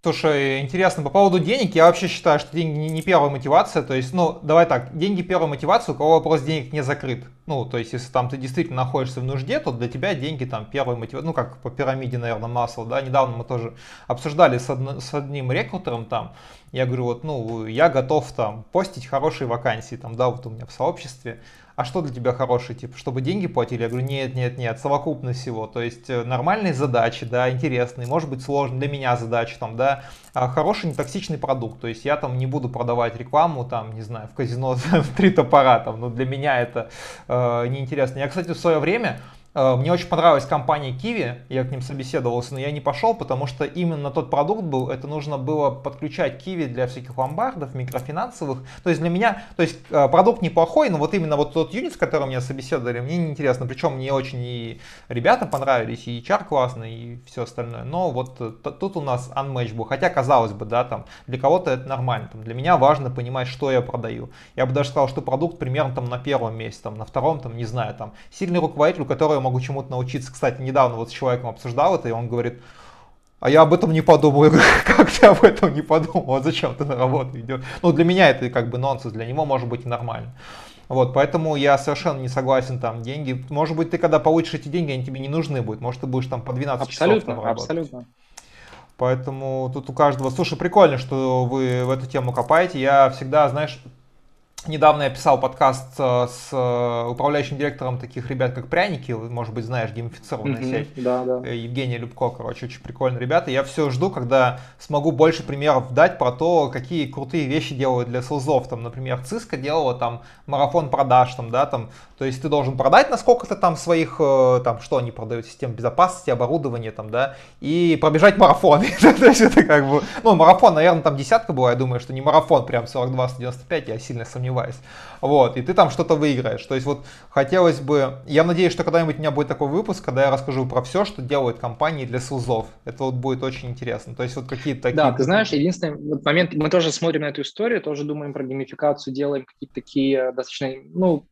Слушай, интересно, по поводу денег, я вообще считаю, что деньги не первая мотивация, то есть, ну, давай так, деньги первая мотивация, у кого вопрос денег не закрыт. Ну, то есть, если там ты действительно находишься в нужде, то для тебя деньги там первая мотивация, ну, как по пирамиде, наверное, масла, да, недавно мы тоже обсуждали с, одно, с одним рекрутером там, я говорю, вот, ну, я готов там постить хорошие вакансии, там, да, вот у меня в сообществе, а что для тебя хороший, типа, чтобы деньги платили? Я говорю, нет, нет, нет, совокупность всего. То есть э, нормальные задачи, да, интересные, может быть сложные для меня задачи, там, да, а хороший нетоксичный продукт. То есть я там не буду продавать рекламу, там, не знаю, в казино [laughs] три топора, там, но для меня это э, неинтересно. Я, кстати, в свое время мне очень понравилась компания Kiwi, я к ним собеседовался, но я не пошел, потому что именно тот продукт был, это нужно было подключать Kiwi для всяких ломбардов, микрофинансовых. То есть для меня, то есть э, продукт неплохой, но вот именно вот тот юнит, с которым меня собеседовали, мне неинтересно. Причем мне очень и ребята понравились, и HR классный, и все остальное. Но вот э, тут у нас unmatch был. Хотя, казалось бы, да, там, для кого-то это нормально. Там, для меня важно понимать, что я продаю. Я бы даже сказал, что продукт примерно там на первом месте, там, на втором, там, не знаю, там, сильный руководитель, у которого могу чему-то научиться. Кстати, недавно вот с человеком обсуждал это, и он говорит, а я об этом не подумал. Я говорю, [laughs] как ты об этом не подумал? А зачем ты на работу идешь? Ну, для меня это как бы нонсенс, для него может быть и нормально. Вот, поэтому я совершенно не согласен там деньги. Может быть, ты когда получишь эти деньги, они тебе не нужны будут. Может, ты будешь там по 12 абсолютно, часов там работать. Абсолютно. Поэтому тут у каждого... Слушай, прикольно, что вы в эту тему копаете. Я всегда, знаешь, Недавно я писал подкаст э, с э, управляющим директором таких ребят, как Пряники, может быть, знаешь, геймифицированная mm-hmm, сеть. Да, да. Э, Евгений Любко, короче, очень прикольные ребята. Я все жду, когда смогу больше примеров дать про то, какие крутые вещи делают для селзов. Там, например, Cisco делала там марафон продаж, там, да, там, то есть ты должен продать на сколько-то там своих, там, что они продают, систем безопасности, оборудование, там, да, и пробежать марафон. [laughs] то есть это как бы, ну, марафон, наверное, там десятка была, я думаю, что не марафон прям 42-195, я сильно сомневаюсь сомневаюсь. Вот, и ты там что-то выиграешь. То есть вот хотелось бы, я надеюсь, что когда-нибудь у меня будет такой выпуск, когда я расскажу про все, что делают компании для СУЗов. Это вот будет очень интересно. То есть вот какие-то такие... Да, ты знаешь, единственный вот момент, мы тоже смотрим на эту историю, тоже думаем про геймификацию, делаем какие-то такие достаточно, ну,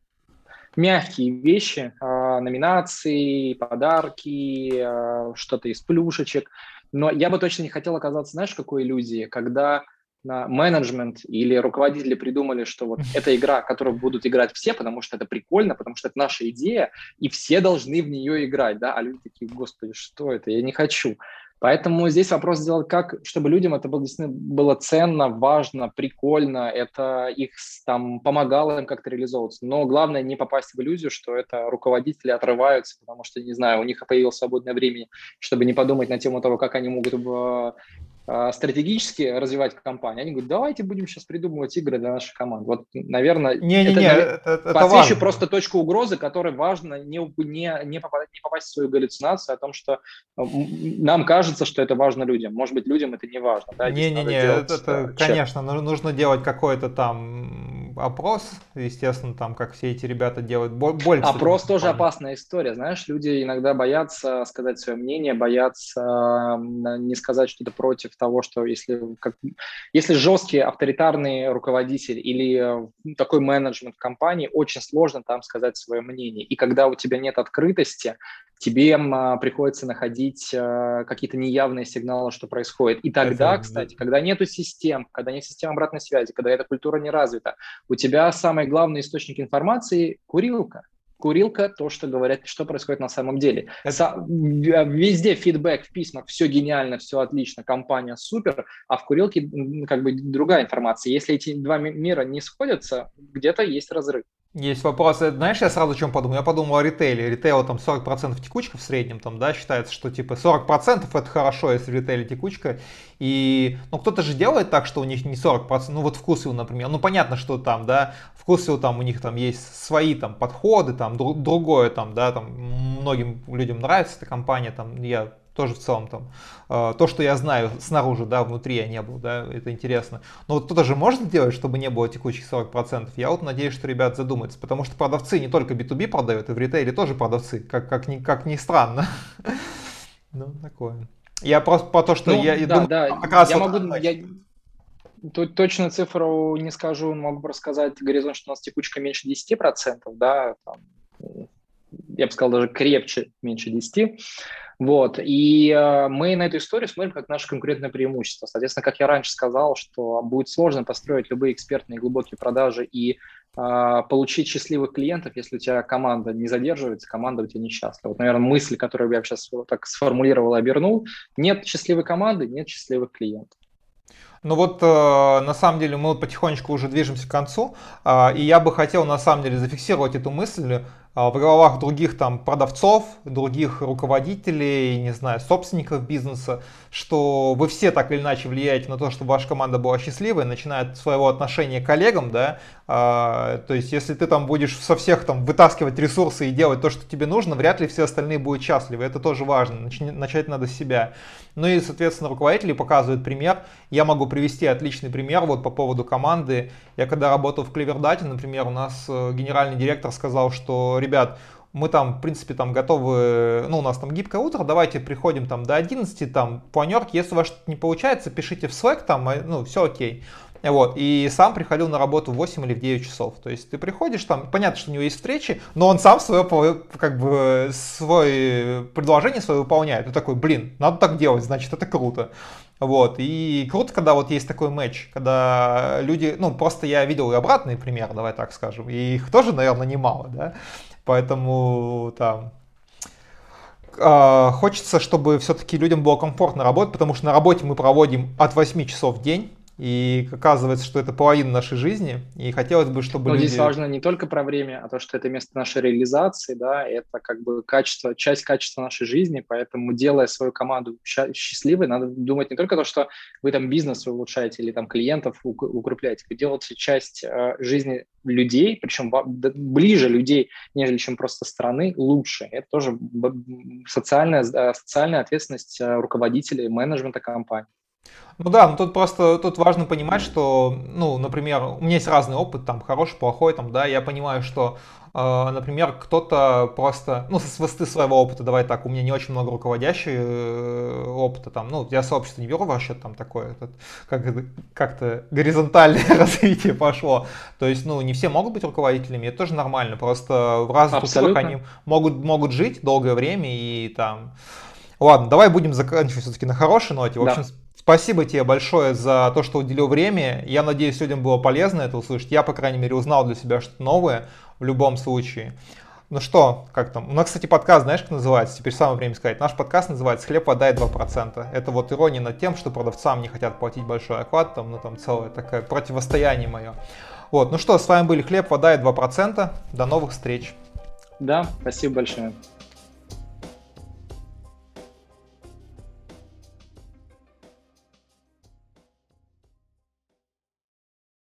мягкие вещи, э, номинации, подарки, э, что-то из плюшечек. Но я бы точно не хотел оказаться, знаешь, в какой иллюзии, когда на менеджмент или руководители придумали, что вот эта игра, которую будут играть все, потому что это прикольно, потому что это наша идея, и все должны в нее играть, да, а люди такие, господи, что это, я не хочу. Поэтому здесь вопрос сделать как, чтобы людям это было действительно было ценно, важно, прикольно, это их там помогало им как-то реализовываться. Но главное не попасть в иллюзию, что это руководители отрываются, потому что, не знаю, у них появилось свободное время, чтобы не подумать на тему того, как они могут стратегически развивать компанию, они говорят, давайте будем сейчас придумывать игры для нашей команды. Вот, наверное, не, не, это, не, это, это подсвечу просто точку угрозы, которой важно не, не, не, попасть, не попасть в свою галлюцинацию о том, что нам кажется, что это важно людям. Может быть, людям это не важно. Да? Не-не-не, это, это конечно, нужно делать какой-то там опрос, естественно, там, как все эти ребята делают. Больше опрос тоже опасная история, знаешь, люди иногда боятся сказать свое мнение, боятся не сказать что-то против того, что если, как, если жесткий авторитарный руководитель или э, такой менеджмент компании, очень сложно там сказать свое мнение. И когда у тебя нет открытости, тебе а, приходится находить а, какие-то неявные сигналы, что происходит. И тогда, Это... кстати, когда нету систем, когда нет систем обратной связи, когда эта культура не развита, у тебя самый главный источник информации – курилка курилка, то, что говорят, что происходит на самом деле. Это... Везде фидбэк в письмах, все гениально, все отлично, компания супер, а в курилке как бы другая информация. Если эти два мира не сходятся, где-то есть разрыв. Есть вопросы. Знаешь, я сразу о чем подумал? Я подумал о ритейле. Ритейл там 40% текучка в среднем, там, да, считается, что типа 40% это хорошо, если в ритейле текучка. И, ну, кто-то же делает так, что у них не 40%, ну, вот вкусвилл, например. Ну, понятно, что там, да, вкусвилл там у них там есть свои там подходы, там, друг, другое там, да, там, многим людям нравится эта компания, там, я тоже в целом там, э, то, что я знаю снаружи, да, внутри я не был, да, это интересно. Но вот кто-то же может сделать, чтобы не было текущих 40%. Я вот надеюсь, что ребят задумаются, потому что продавцы не только B2B продают, и в ритейле тоже продавцы, как, как, ни, как ни странно. [laughs] Ну, такое. Я просто по то, что ну, я да, думаю, да. как раз я вот могу, я, Тут точно цифру не скажу, могу просто сказать горизонт, что у нас текучка меньше 10%, да, там, я бы сказал, даже крепче, меньше 10%. Вот. И э, мы на эту историю смотрим как наше конкурентное преимущество. Соответственно, как я раньше сказал, что будет сложно построить любые экспертные глубокие продажи и э, получить счастливых клиентов, если у тебя команда не задерживается, команда у тебя несчастлива. Вот, наверное, мысль, которую я сейчас вот так сформулировал и обернул. Нет счастливой команды, нет счастливых клиентов. Ну вот, э, на самом деле, мы потихонечку уже движемся к концу, э, и я бы хотел, на самом деле, зафиксировать эту мысль в головах других там продавцов, других руководителей, не знаю, собственников бизнеса, что вы все так или иначе влияете на то, чтобы ваша команда была счастливой, начиная от своего отношения к коллегам, да, а, то есть если ты там будешь со всех там вытаскивать ресурсы и делать то, что тебе нужно, вряд ли все остальные будут счастливы, это тоже важно, начать надо с себя. Ну и, соответственно, руководители показывают пример, я могу привести отличный пример вот по поводу команды, я когда работал в Клевердате, например, у нас э, генеральный директор сказал, что ребят, мы там, в принципе, там готовы, ну, у нас там гибкое утро, давайте приходим там до 11, там, планерки, если у вас что-то не получается, пишите в Slack, там, э, ну, все окей. Вот, и сам приходил на работу в 8 или в 9 часов. То есть ты приходишь, там, понятно, что у него есть встречи, но он сам свое, как бы, свое предложение свое выполняет. Ты такой, блин, надо так делать, значит, это круто. Вот, и круто, когда вот есть такой матч, когда люди, ну, просто я видел и обратный пример, давай так скажем, и их тоже, наверное, немало, да, Поэтому там хочется, чтобы все-таки людям было комфортно работать, потому что на работе мы проводим от 8 часов в день, и оказывается, что это половина нашей жизни, и хотелось бы, чтобы Но люди... здесь важно не только про время, а то, что это место нашей реализации, да, это как бы качество, часть качества нашей жизни, поэтому делая свою команду счастливой, надо думать не только то, что вы там бизнес улучшаете или там клиентов укрепляете, вы делаете часть э, жизни людей, причем ближе людей, нежели чем просто страны, лучше. Это тоже социальная, э, социальная ответственность э, руководителей, менеджмента компании. Ну да, но тут просто тут важно понимать, что, ну, например, у меня есть разный опыт, там, хороший, плохой, там, да, я понимаю, что, э, например, кто-то просто, ну, с высоты своего опыта, давай так, у меня не очень много руководящего э, опыта, там, ну, я сообщество не беру в расчет, там, такое, как, как-то горизонтальное [laughs] развитие пошло, то есть, ну, не все могут быть руководителями, это тоже нормально, просто в разных условиях они могут, могут жить долгое время и там... Ладно, давай будем заканчивать все-таки на хорошей ноте. В общем, да. Спасибо тебе большое за то, что уделил время. Я надеюсь, людям было полезно это услышать. Я, по крайней мере, узнал для себя что-то новое в любом случае. Ну что, как там? У нас, кстати, подкаст, знаешь, как называется? Теперь самое время сказать. Наш подкаст называется «Хлеб, вода и 2%». Это вот ирония над тем, что продавцам не хотят платить большой оклад, там, ну там целое такое противостояние мое. Вот, ну что, с вами были «Хлеб, вода и 2%». До новых встреч. Да, спасибо большое.